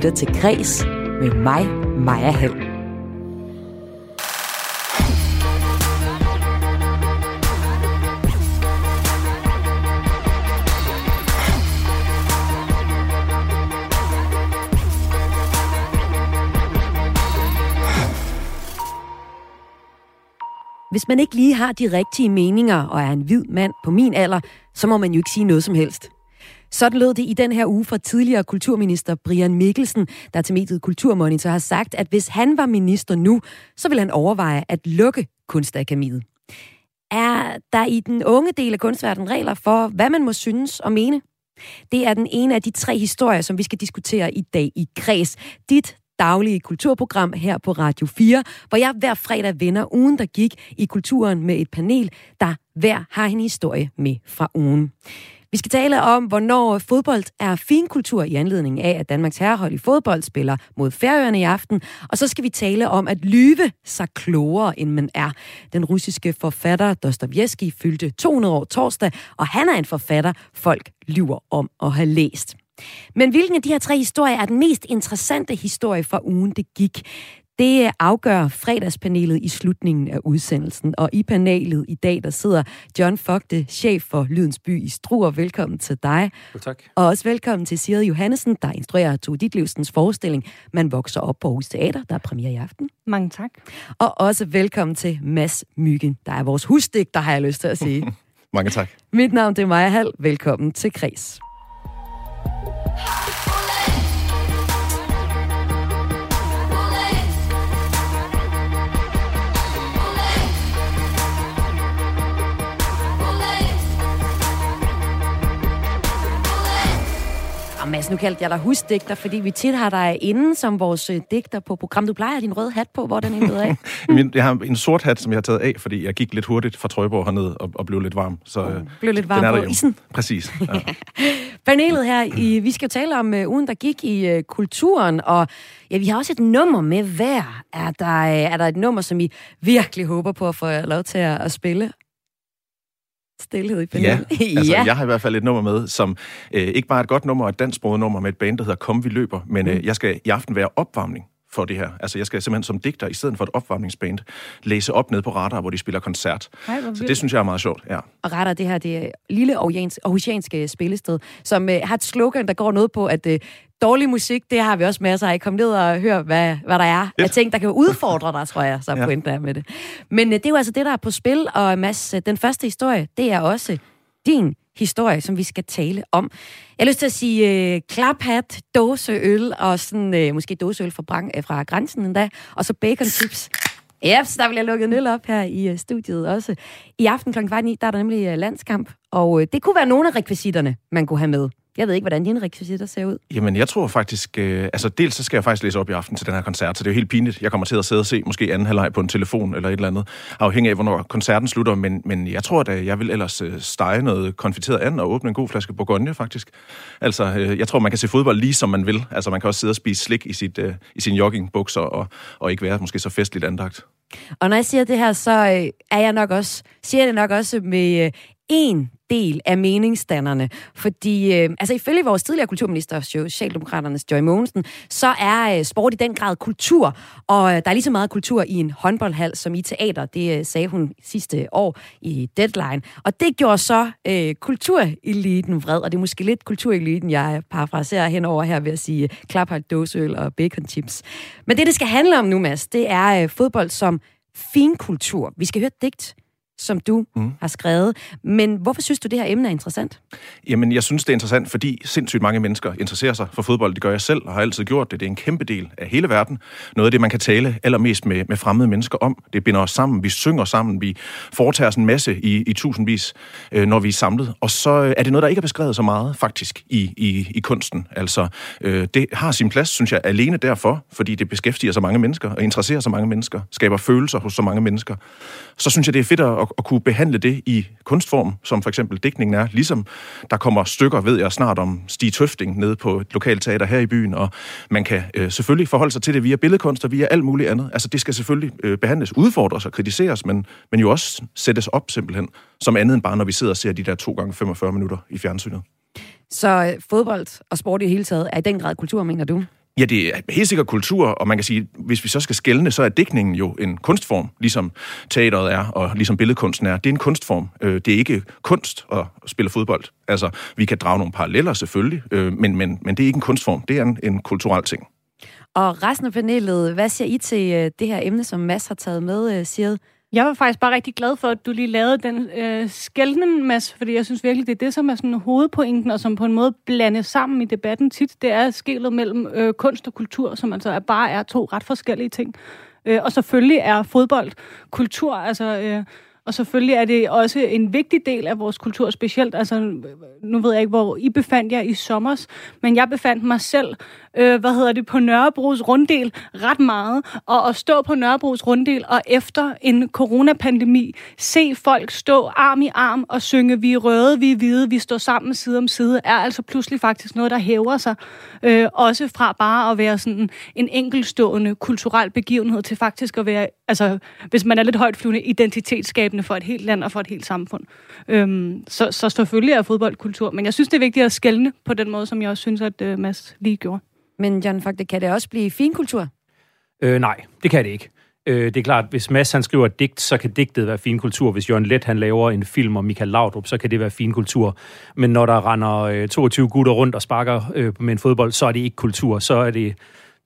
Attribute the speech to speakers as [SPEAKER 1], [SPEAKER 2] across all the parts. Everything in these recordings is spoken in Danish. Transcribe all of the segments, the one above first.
[SPEAKER 1] lytter til Græs med mig, Maja Hall. Hvis man ikke lige har de rigtige meninger og er en hvid mand på min alder, så må man jo ikke sige noget som helst. Sådan lød det i den her uge fra tidligere kulturminister Brian Mikkelsen, der til mediet Kulturmonitor har sagt, at hvis han var minister nu, så vil han overveje at lukke Kunstakademiet. Er der i den unge del af kunstverdenen regler for, hvad man må synes og mene? Det er den ene af de tre historier, som vi skal diskutere i dag i Kreds. Dit daglige kulturprogram her på Radio 4, hvor jeg hver fredag vender ugen, der gik i kulturen med et panel, der hver har en historie med fra ugen. Vi skal tale om, hvornår fodbold er finkultur i anledning af, at Danmarks herrehold i fodbold spiller mod Færøerne i aften. Og så skal vi tale om at lyve sig klogere, end man er. Den russiske forfatter Dostoyevsky fyldte 200 år torsdag, og han er en forfatter, folk lyver om at have læst. Men hvilken af de her tre historier er den mest interessante historie fra ugen, det gik? Det afgør fredagspanelet i slutningen af udsendelsen. Og i panelet i dag, der sidder John Fogte, chef for Lydens By i Struer. Velkommen til dig.
[SPEAKER 2] Jo, tak.
[SPEAKER 1] Og også velkommen til Siri Johannesen, der instruerer Tove Ditlevsens forestilling Man vokser op på Aarhus Teater, der er premiere i aften.
[SPEAKER 3] Mange tak.
[SPEAKER 1] Og også velkommen til Mads Myggen, der er vores husdigter, har jeg lyst til at sige.
[SPEAKER 2] Mange tak.
[SPEAKER 1] Mit navn det er Maja Hall. Velkommen til Kreds. Mads, nu kaldte jeg dig husdigter, fordi vi tit har dig inde som vores øh, digter på program. Du plejer din røde hat på. Hvor er den egentlig af?
[SPEAKER 2] Min- Jeg har en sort hat, som jeg har taget af, fordi jeg gik lidt hurtigt fra Trøjborg herned og, og blev lidt varm. Så, øh,
[SPEAKER 1] Blev lidt
[SPEAKER 2] den
[SPEAKER 1] varm
[SPEAKER 2] er
[SPEAKER 1] på isen.
[SPEAKER 2] Præcis. Ja.
[SPEAKER 1] Panelet her, i, vi skal jo tale om uh, ugen, der gik i uh, kulturen, og ja, vi har også et nummer med hver. Er der, uh, er der et nummer, som I virkelig håber på at få lov til at, at spille? Stilhed i
[SPEAKER 2] ja,
[SPEAKER 1] panelet.
[SPEAKER 2] altså, jeg har i hvert fald et nummer med, som øh, ikke bare er et godt nummer, et dansksproget nummer med et band, der hedder Kom, vi løber, men
[SPEAKER 1] Mm.
[SPEAKER 2] øh, jeg skal i aften være opvarmning for det her. Altså, jeg skal simpelthen som digter, i stedet for et opvarmningsband, læse op ned på radar, hvor de spiller koncert.
[SPEAKER 1] Ej,
[SPEAKER 2] Så det synes jeg er meget sjovt, ja.
[SPEAKER 1] og retter det her det lille aarhusiansk- aarhusianske spillested, som øh, har et slogan, der går noget på, at øh, dårlig musik, det har vi også masser af. Kom ned og hør, hvad, hvad der er af ting, der kan udfordre dig, tror jeg, så
[SPEAKER 2] Ja.
[SPEAKER 1] pointen er med det. Men øh, det er jo altså det, der er på spil, og Mads, øh, den første historie, det er også din historie, som vi skal tale om. Jeg har lyst til at sige øh, klaphat, dåseøl, og sådan, øh, måske dåseøl fra, brang, øh, fra grænsen endda, og så bacon chips. Ja, så der vil jeg lukke en øl op her i øh, studiet også. I aften kl. 9, der er der nemlig øh, landskamp, og øh, det kunne være nogle af rekvisitterne, man kunne have med. Jeg ved ikke, hvordan dine rekvisitter ser ud.
[SPEAKER 2] Jamen, jeg tror faktisk... Øh, altså, dels så skal jeg faktisk læse op i aften til den her koncert, så det er jo helt pinligt. Jeg kommer til at sidde og se måske anden halvleg på en telefon eller et eller andet, afhængig af, hvornår koncerten slutter. Men, men jeg tror da, jeg vil ellers øh, stege noget konfiteret an og åbne en god flaske Bourgogne, faktisk. Altså, øh, jeg tror, man kan se fodbold lige som man vil. Altså, man kan også sidde og spise slik i, sit, øh, i sin joggingbukser og, og ikke være måske så festligt andagt.
[SPEAKER 1] Og når jeg siger det her, så øh, er jeg nok også, siger jeg det nok også med øh, en del af meningsdannerne. Fordi, øh, altså ifølge vores tidligere kulturminister, Socialdemokraternes Joy Mogensen, så er øh, sport i den grad kultur, og øh, der er lige så meget kultur i en håndboldhal som i teater. Det øh, sagde hun sidste år i Deadline. Og det gjorde så øh, kultureliten vred, og det er måske lidt kultureliten, jeg parafraserer henover her ved at sige øh, klaphat, dåseøl og bacon chips. Men det, det skal handle om nu, Mads, det er øh, fodbold som finkultur. Vi skal høre et digt, som du mm. har skrevet. Men hvorfor synes du, det her emne er interessant?
[SPEAKER 2] Jamen, jeg synes, det er interessant, fordi sindssygt mange mennesker interesserer sig for fodbold. Det gør jeg selv og har altid gjort det. Det er en kæmpe del af hele verden. Noget af det, man kan tale allermest med, med fremmede mennesker om. Det binder os sammen. Vi synger sammen. Vi foretager os en masse i, i tusindvis, øh, når vi er samlet. Og så øh, er det noget, der ikke er beskrevet så meget, faktisk, i, i, i kunsten. Altså, øh, det har sin plads, synes jeg, alene derfor, fordi det beskæftiger så mange mennesker og interesserer så mange mennesker, skaber følelser hos så mange mennesker. Så synes jeg, det er fedt at, at kunne behandle det i kunstform, som for eksempel digtningen er. Ligesom der kommer stykker, ved jeg snart, om Stig Tøfting nede på et lokalt teater her i byen, og man kan øh, selvfølgelig forholde sig til det via billedkunst og via alt muligt andet. Altså det skal selvfølgelig øh, behandles, udfordres og kritiseres, men, men jo også sættes op simpelthen, som andet end bare, når vi sidder og ser de der 2 gange 45 minutter i fjernsynet.
[SPEAKER 1] Så øh, fodbold og sport i hele taget er i den grad kultur, mener du?
[SPEAKER 2] Ja, det er helt sikkert kultur, og man kan sige, hvis vi så skal skælne, så er digtningen jo en kunstform, ligesom teateret er, og ligesom billedkunsten er. Det er en kunstform. Øh, det er ikke kunst at spille fodbold. Altså, vi kan drage nogle paralleller selvfølgelig, øh, men, men, men det er ikke en kunstform. Det er en, en kulturel ting.
[SPEAKER 1] Og resten af panelet, hvad siger I til øh, det her emne, som Mads har taget med, siger
[SPEAKER 3] jeg var faktisk bare rigtig glad for, at du lige lavede den øh, skældning, Mads, fordi jeg synes virkelig, det er det, som er sådan hovedpointen, og som på en måde blandes sammen i debatten tit. Det er skælet mellem øh, kunst og kultur, som altså er, bare er to ret forskellige ting. Øh, og selvfølgelig er fodbold kultur, altså... Øh, og selvfølgelig er det også en vigtig del af vores kultur, specielt, altså, øh, nu ved jeg ikke, hvor I befandt jer i sommers, men jeg befandt mig selv, øh, hvad hedder det, på Nørrebros runddel ret meget, og at stå på Nørrebros runddel, og efter en coronapandemi, se folk stå arm i arm og synge, vi er røde, vi er hvide, vi står sammen side om side, er altså pludselig faktisk noget, der hæver sig, øh, også fra bare at være sådan en enkelstående kulturel begivenhed, til faktisk at være, altså, hvis man er lidt højt flyvende, identitetsskabende for et helt land og for et helt samfund. Øhm, så, så selvfølgelig er fodbold kultur, men jeg synes, det er vigtigt at skælne på den måde, som jeg også synes, at øh, Mads lige gjorde.
[SPEAKER 1] Men John Fogte, kan det også blive finkultur?
[SPEAKER 4] Øh, nej, det kan det ikke. Øh, det er klart, hvis Mads han skriver et digt, så kan digtet være finkultur. Hvis Jørgen Let han laver en film om Michael Laudrup, så kan det være finkultur. Men når der render øh, 22 gutter rundt og sparker øh, med en fodbold, så er det ikke kultur. Så er det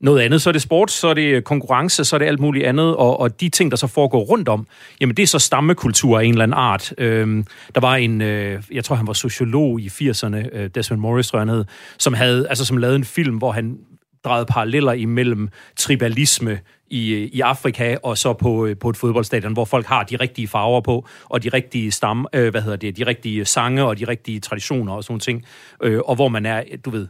[SPEAKER 4] noget andet. Så er det sport, så er det konkurrence, så er det alt muligt andet. Og, og de ting, der så foregår rundt om, jamen det er så stammekultur af en eller anden art. Øhm, der var en, øh, jeg tror han var sociolog i 80'erne, øh, Desmond Morris, tror jeg han hed, som, havde, altså, som lavede en film, hvor han drejede paralleller imellem tribalisme i, øh, i Afrika og så på, øh, på et fodboldstadion, hvor folk har de rigtige farver på, og de rigtige stam, øh, hvad hedder det, de rigtige sange og de rigtige traditioner og sådan ting, øh, og hvor man er, du ved,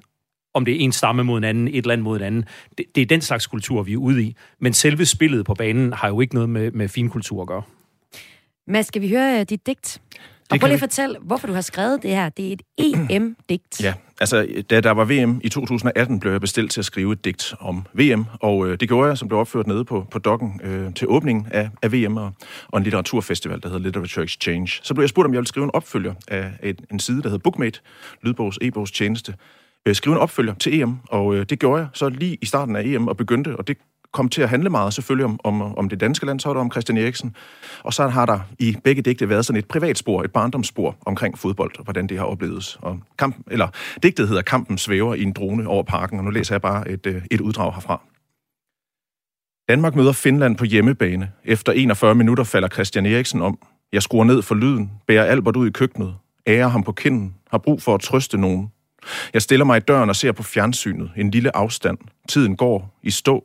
[SPEAKER 4] om det er en stamme mod en anden, et land mod en anden. Det, det er den slags kultur, vi er ude i. Men selve spillet på banen har jo ikke noget med, med finkultur at gøre.
[SPEAKER 1] Mads, skal vi høre uh, dit digt? Og prøv lige at fortælle, hvorfor du har skrevet det her. Det er et EM-digt.
[SPEAKER 2] Ja, altså da der var VM i 2018, blev jeg bestilt til at skrive et digt om VM, og øh, det gjorde jeg, som blev opført nede på, på dokken øh, til åbningen af, af VM og, og en litteraturfestival, der hedder Literature Exchange. Så blev jeg spurgt, om jeg ville skrive en opfølger af et, en side, der hedder Bookmate, lydbogs e-bogs tjeneste, øh, skrive en opfølger til EM, og øh, det gjorde jeg så lige i starten af EM og begyndte, og det kom til at handle meget selvfølgelig om, om, om det danske landshold om Christian Eriksen. Og så har der i begge digte været sådan et privatspor, et barndomsspor omkring fodbold, og hvordan det har oplevet. Og kamp, eller, digtet hedder Kampen svæver i en drone over parken, og nu læser jeg bare et, øh, et uddrag herfra. Danmark møder Finland på hjemmebane. Efter 41 minutter falder Christian Eriksen om. Jeg skruer ned for lyden, bærer Albert ud i køkkenet, ærer ham på kinden, har brug for at trøste nogen. Jeg stiller mig i døren og ser på fjernsynet. En lille afstand. Tiden går i stå.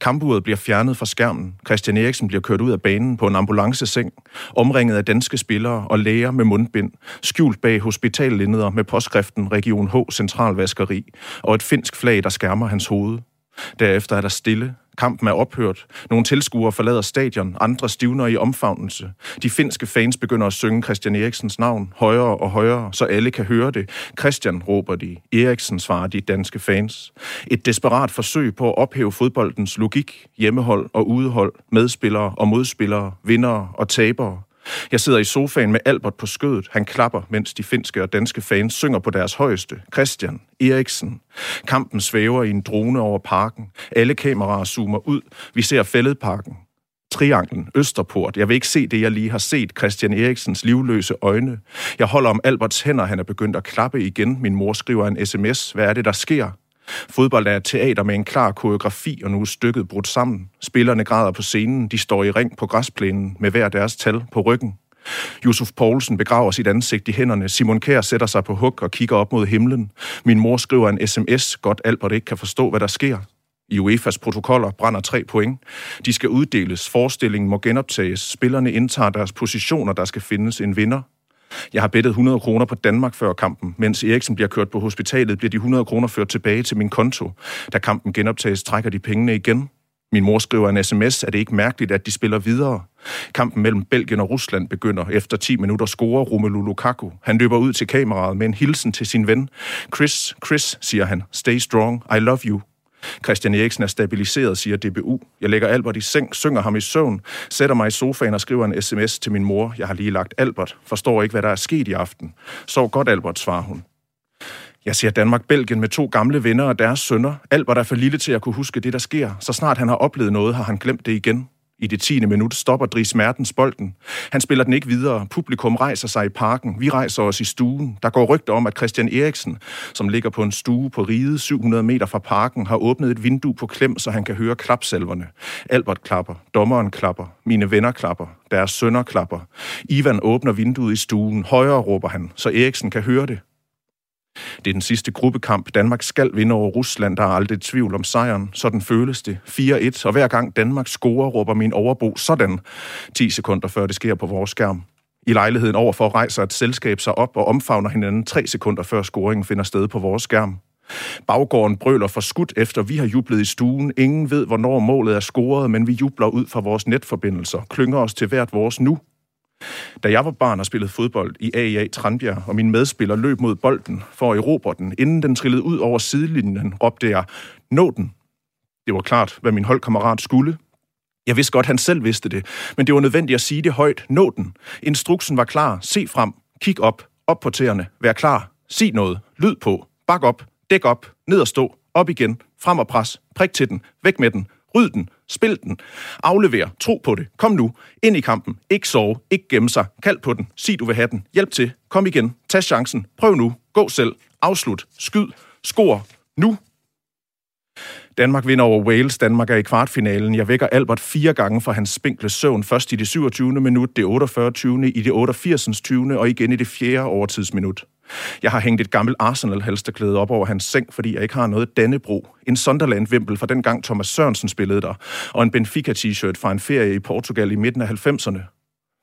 [SPEAKER 2] Kampuret bliver fjernet fra skærmen. Christian Eriksen bliver kørt ud af banen på en ambulanceseng, omringet af danske spillere og læger med mundbind, skjult bag hospitallinneder med påskriften Region H Centralvaskeri og et finsk flag, der skærmer hans hoved. Derefter er der stille. Kampen er ophørt. Nogle tilskuere forlader stadion, andre stivner i omfavnelse. De finske fans begynder at synge Christian Eriksens navn højere og højere, så alle kan høre det. Christian råber de. Eriksen svarer de danske fans. Et desperat forsøg på at ophæve fodboldens logik, hjemmehold og udehold, medspillere og modspillere, vindere og tabere. Jeg sidder i sofaen med Albert på skødet. Han klapper, mens de finske og danske fans synger på deres højeste. Christian, Eriksen. Kampen svæver i en drone over parken. Alle kameraer zoomer ud. Vi ser fælledparken. Trianglen, Østerport. Jeg vil ikke se det, jeg lige har set. Christian Eriksens livløse øjne. Jeg holder om Alberts hænder. Han er begyndt at klappe igen. Min mor skriver en sms. Hvad er det, der sker? Fodbold er et teater med en klar koreografi, og nu er stykket brudt sammen. Spillerne græder på scenen, de står i ring på græsplænen med hver deres tal på ryggen. Josef Poulsen begraver sit ansigt i hænderne. Simon Kær sætter sig på huk og kigger op mod himlen. Min mor skriver en sms. Godt Albert ikke kan forstå, hvad der sker. I UEFA's protokoller brænder tre point. De skal uddeles. Forestillingen må genoptages. Spillerne indtager deres positioner. Der skal findes en vinder. Jeg har bettet 100 kroner på Danmark før kampen. Mens Eriksen bliver kørt på hospitalet, bliver de 100 kroner ført tilbage til min konto. Da kampen genoptages, trækker de pengene igen. Min mor skriver en sms, at det ikke mærkeligt, at de spiller videre. Kampen mellem Belgien og Rusland begynder. Efter 10 minutter scorer Romelu Lukaku. Han løber ud til kameraet med en hilsen til sin ven. Chris, Chris, siger han. Stay strong. I love you. Christian Eriksen er stabiliseret, siger DBU. Jeg lægger Albert i seng, synger ham i søvn, sætter mig i sofaen og skriver en sms til min mor. Jeg har lige lagt Albert. Forstår ikke, hvad der er sket i aften. Sov godt, Albert, svarer hun. Jeg ser Danmark-Belgien med to gamle venner og deres sønner. Albert er for lille til at kunne huske det, der sker. Så snart han har oplevet noget, har han glemt det igen. I det tiende minut stopper Dries Mertens bolden. Han spiller den ikke videre. Publikum rejser sig i parken. Vi rejser os i stuen. Der går rygter om, at Christian Eriksen, som ligger på en stue på riget 700 meter fra parken, har åbnet et vindue på klem, så han kan høre klapsalverne. Albert klapper. Dommeren klapper. Mine venner klapper. Deres sønner klapper. Ivan åbner vinduet i stuen. Højere råber han, så Eriksen kan høre det. Det er den sidste gruppekamp. Danmark skal vinde over Rusland. Der er aldrig tvivl om sejren. Sådan føles det. 4-1. Og hver gang Danmark scorer, råber min overbo sådan. 10 sekunder før det sker på vores skærm. I lejligheden overfor rejser et selskab sig op og omfavner hinanden 3 sekunder før scoringen finder sted på vores skærm. Baggården brøler for skudt efter vi har jublet i stuen. Ingen ved, hvornår målet er scoret, men vi jubler ud fra vores netforbindelser, klynger os til hvert vores nu da jeg var barn og spillede fodbold i AIA Tranbjerg, og min medspiller løb mod bolden for at erobre den, inden den trillede ud over sidelinjen, råbte jeg, nå den. Det var klart, hvad min holdkammerat skulle. Jeg vidste godt, han selv vidste det, men det var nødvendigt at sige det højt. Nå den. Instruksen var klar. Se frem. Kig op. Op på tæerne. Vær klar. Sig noget. Lyd på. Bak op. Dæk op. Ned og stå. Op igen. Frem og pres. Prik til den. Væk med den. Ryd den. Spil den. Aflever. Tro på det. Kom nu. Ind i kampen. Ikke sove. Ikke gemme sig. Kald på den. Sig du vil have den. Hjælp til. Kom igen. Tag chancen. Prøv nu. Gå selv. Afslut. Skyd. Skor. Nu. Danmark vinder over Wales. Danmark er i kvartfinalen. Jeg vækker Albert fire gange for hans spinkle søvn. Først i det 27. minut, det 48. 20. i det 88. 20. og igen i det fjerde overtidsminut. Jeg har hængt et gammelt Arsenal-halsterklæde op over hans seng, fordi jeg ikke har noget Dannebro. En Sunderland-vimpel fra den gang Thomas Sørensen spillede der, og en Benfica-t-shirt fra en ferie i Portugal i midten af 90'erne.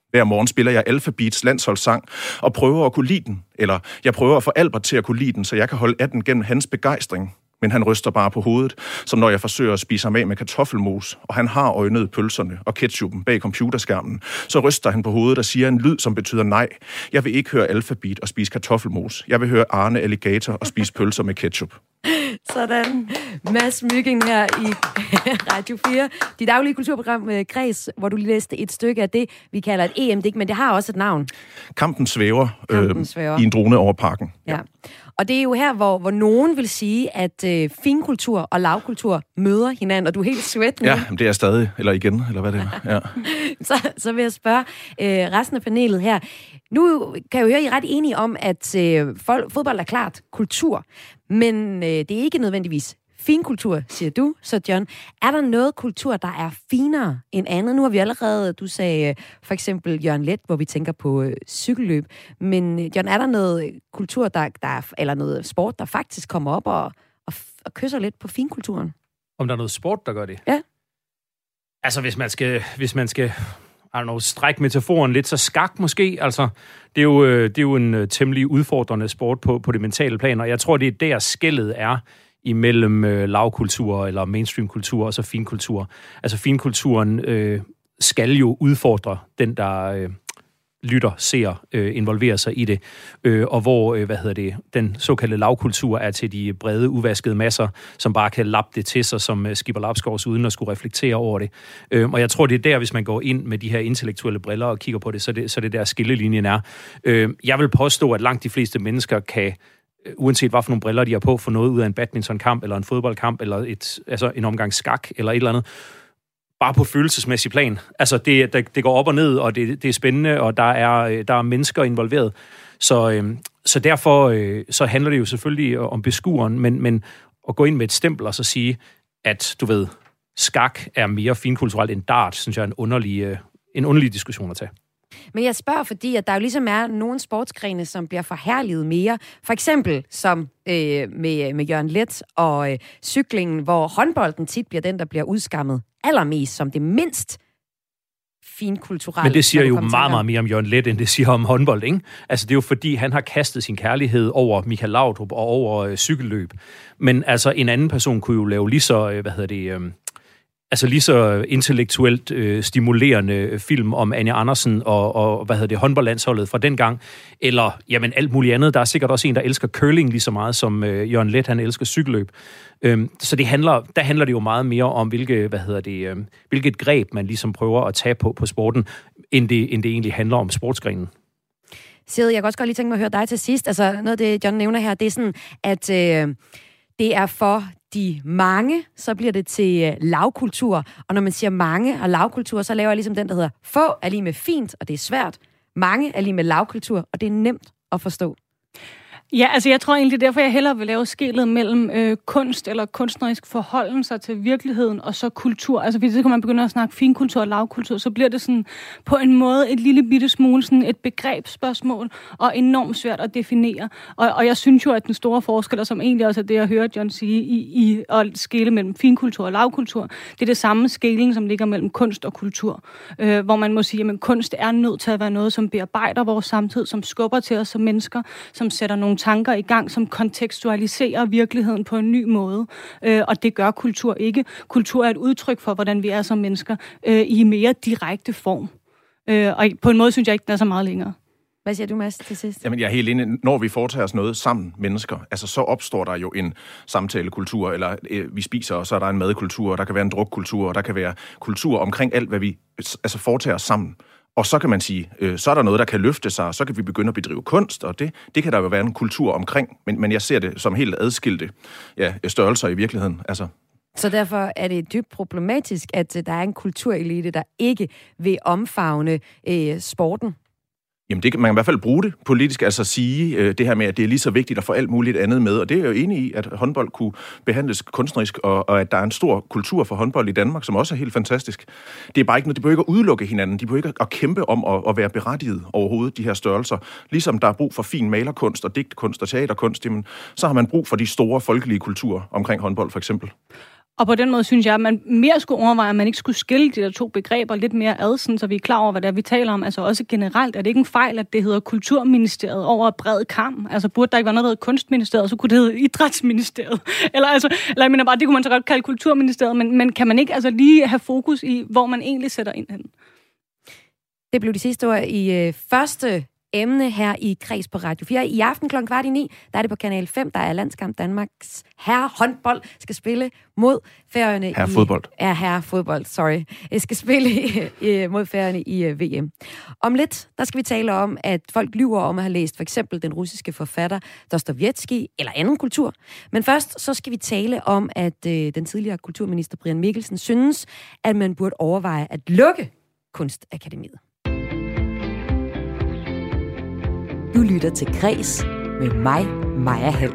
[SPEAKER 2] Hver morgen spiller jeg Alphabets landsholdssang og prøver at kunne lide den. Eller jeg prøver at få Albert til at kunne lide den, så jeg kan holde af den gennem hans begejstring men han ryster bare på hovedet, som når jeg forsøger at spise ham af med kartoffelmos, og han har øjnet pølserne og ketchupen bag computerskærmen. Så ryster han på hovedet og siger en lyd, som betyder nej. Jeg vil ikke høre alfabet og spise kartoffelmos. Jeg vil høre Arne Alligator og spise pølser med ketchup.
[SPEAKER 1] Sådan. Mads Myggen her i Radio 4. Dit daglige kulturprogram med Græs, hvor du lige læste et stykke af det, vi kalder et EM-digt, men det har også et navn.
[SPEAKER 2] Kampen svæver, Kampen øh, svæver. i en drone over parken.
[SPEAKER 1] Ja. ja. Og det er jo her, hvor, hvor nogen vil sige, at øh, finkultur og lavkultur møder hinanden, og du er helt sweat nu.
[SPEAKER 2] Ja, det er stadig, eller igen, eller hvad det er. Ja.
[SPEAKER 1] så, så vil jeg spørge øh, resten af panelet her. Nu kan jeg jo høre, at I er ret enige om, at øh, fodbold er klart kultur, men øh, det er ikke nødvendigvis fin kultur, siger du, så John. Er der noget kultur, der er finere end andet? Nu har vi allerede, du sagde øh, for eksempel Jørgen Let, hvor vi tænker på øh, cykelløb. Men øh, John, er der noget kultur, der, der er, eller noget sport, der faktisk kommer op og, og, og kysser lidt på finkulturen?
[SPEAKER 4] Om der er noget sport, der gør det?
[SPEAKER 1] Ja.
[SPEAKER 4] Altså, hvis man skal, hvis man skal i don't know, stræk metaforen lidt, så skak måske. Altså, det er jo, øh, det er jo en øh, temmelig udfordrende sport på, på det mentale plan, og jeg tror, det er der skældet er imellem øh, lavkultur eller mainstream-kultur og så finkultur. Altså finkulturen øh, skal jo udfordre den, der øh, lytter, ser, øh, involverer sig i det, øh, og hvor, øh, hvad hedder det, den såkaldte lavkultur er til de brede, uvaskede masser, som bare kan lappe det til sig som øh, Skipper Lapskovs, uden at skulle reflektere over det. Øh, og jeg tror, det er der, hvis man går ind med de her intellektuelle briller og kigger på det, så det, så det der skillelinjen er. Øh, jeg vil påstå, at langt de fleste mennesker kan øh, uanset hvad for nogle briller de har på, få noget ud af en badmintonkamp, eller en fodboldkamp, eller et, altså en omgang skak, eller et eller andet, bare på følelsesmæssig plan. Altså, det, det, det går op og ned, og det, det er spændende, og der er, øh, der er mennesker involveret. Så, øh, så derfor øh, så handler det jo selvfølgelig om beskueren, men, men at gå ind med et stempel og så sige, at du ved, skak er mere finkulturelt end dart, synes jeg er en underlig, øh, en underlig diskussion at tage.
[SPEAKER 1] Men jeg spørger, fordi at der jo ligesom er nogle sportsgrene, som bliver forherliget mere. For eksempel som øh, med, med Jørgen Let og øh, cyklingen, hvor håndbolden tit bliver den, der bliver udskammet allermest som det mindst finkulturelle.
[SPEAKER 4] Men det siger jo meget, meget mere om Jørgen Let, end det siger om håndbold, ikke? Altså, det er jo fordi, han har kastet sin kærlighed over Michael Laudrup og over øh, cykelløb. Men altså, en anden person kunne jo lave lige så, øh, hvad hedder det... Øh, altså lige så intellektuelt øh, stimulerende film om Anja Andersen og, og hvad hedder det, håndboldlandsholdet fra dengang, eller jamen alt muligt andet. Der er sikkert også en, der elsker curling lige så meget, som øh, Jørgen Let, han elsker cykelløb. Øhm, så det handler, der handler det jo meget mere om, hvilke, hvad hedder det, øh, hvilket greb man ligesom prøver at tage på på sporten, end det, end det egentlig handler om sportsgrenen.
[SPEAKER 1] Sid, jeg kan også godt lige tænke mig at høre dig til sidst. Altså, noget af det, John nævner her, det er sådan, at øh, det er for de mange, så bliver det til øh, lavkultur. Og når man siger mange og lavkultur, så laver jeg ligesom den, der hedder få er lige med fint, og det er svært. Mange er lige med lavkultur, og det er nemt at forstå.
[SPEAKER 3] Ja, altså jeg tror egentlig, derfor jeg hellere vil lave skillet mellem øh, kunst eller kunstnerisk forholden sig til virkeligheden og så kultur. Altså hvis så kan man begynde at snakke finkultur og lavkultur, så bliver det sådan på en måde et lille bitte smule sådan et begrebsspørgsmål og enormt svært at definere. Og, og jeg synes jo, at den store forskel, som egentlig også er det, jeg hører John sige, i, i at skille mellem finkultur og lavkultur, det er det samme skæling, som ligger mellem kunst og kultur. Øh, hvor man må sige, at kunst er nødt til at være noget, som bearbejder vores samtid, som skubber til os som mennesker, som sætter nogle tanker i gang, som kontekstualiserer virkeligheden på en ny måde. Øh, og det gør kultur ikke. Kultur er et udtryk for, hvordan vi er som mennesker øh, i mere direkte form. Øh, og på en måde synes jeg ikke, den er så meget længere.
[SPEAKER 1] Hvad siger du, Mads, til sidst?
[SPEAKER 2] Jamen, jeg er helt enig. Når vi foretager os noget sammen, mennesker, altså så opstår der jo en samtalekultur, eller øh, vi spiser, og så er der en madkultur, og der kan være en drukkultur, og der kan være kultur omkring alt, hvad vi altså foretager os sammen. Og så kan man sige, øh, så er der noget, der kan løfte sig, og så kan vi begynde at bedrive kunst, og det, det kan der jo være en kultur omkring, men, men jeg ser det som helt adskilte ja, størrelser i virkeligheden. Altså,
[SPEAKER 1] så derfor er det dybt problematisk, at øh, der er en kulturelite, der ikke vil omfavne øh, sporten.
[SPEAKER 2] Jamen, det, man kan i hvert fald bruge det politisk, altså sige øh, det her med, at det er lige så vigtigt at få alt muligt andet med, og det er jeg jo enig i, at håndbold kunne behandles kunstnerisk, og, og at der er en stor kultur for håndbold i Danmark, som også er helt fantastisk. Det er bare ikke noget, de behøver ikke at udelukke hinanden, de behøver ikke at kæmpe om at, at være berettiget overhovedet, de her størrelser. Ligesom der er brug for fin malerkunst og digtkunst og teaterkunst, jamen, så har man brug for de store folkelige kulturer omkring håndbold for eksempel.
[SPEAKER 3] Og på den måde synes jeg, at man mere skulle overveje, at man ikke skulle skille de der to begreber lidt mere ad, sådan, så vi er klar over, hvad det er, vi taler om. Altså også generelt er det ikke en fejl, at det hedder Kulturministeriet over bred kam. Altså burde der ikke være noget, der hedder Kunstministeriet, så kunne det hedde Idrætsministeriet. Eller, altså, eller jeg mener bare, det kunne man så godt kalde Kulturministeriet, men, men kan man ikke altså lige have fokus i, hvor man egentlig sætter ind hen?
[SPEAKER 1] Det blev de sidste ord i øh, første emne her i Kreds på Radio 4. I aften kl. kvart i ni, der er det på Kanal 5, der er landskamp Danmarks herre håndbold skal spille mod færøerne
[SPEAKER 2] herre i... fodbold.
[SPEAKER 1] Ja, herre fodbold, sorry. Jeg skal spille mod færøerne i uh, VM. Om lidt, der skal vi tale om, at folk lyver om at have læst for eksempel den russiske forfatter Dostoyevsky eller anden kultur. Men først, så skal vi tale om, at uh, den tidligere kulturminister Brian Mikkelsen synes, at man burde overveje at lukke Kunstakademiet. Du lytter til Græs med mig, Maja Hall.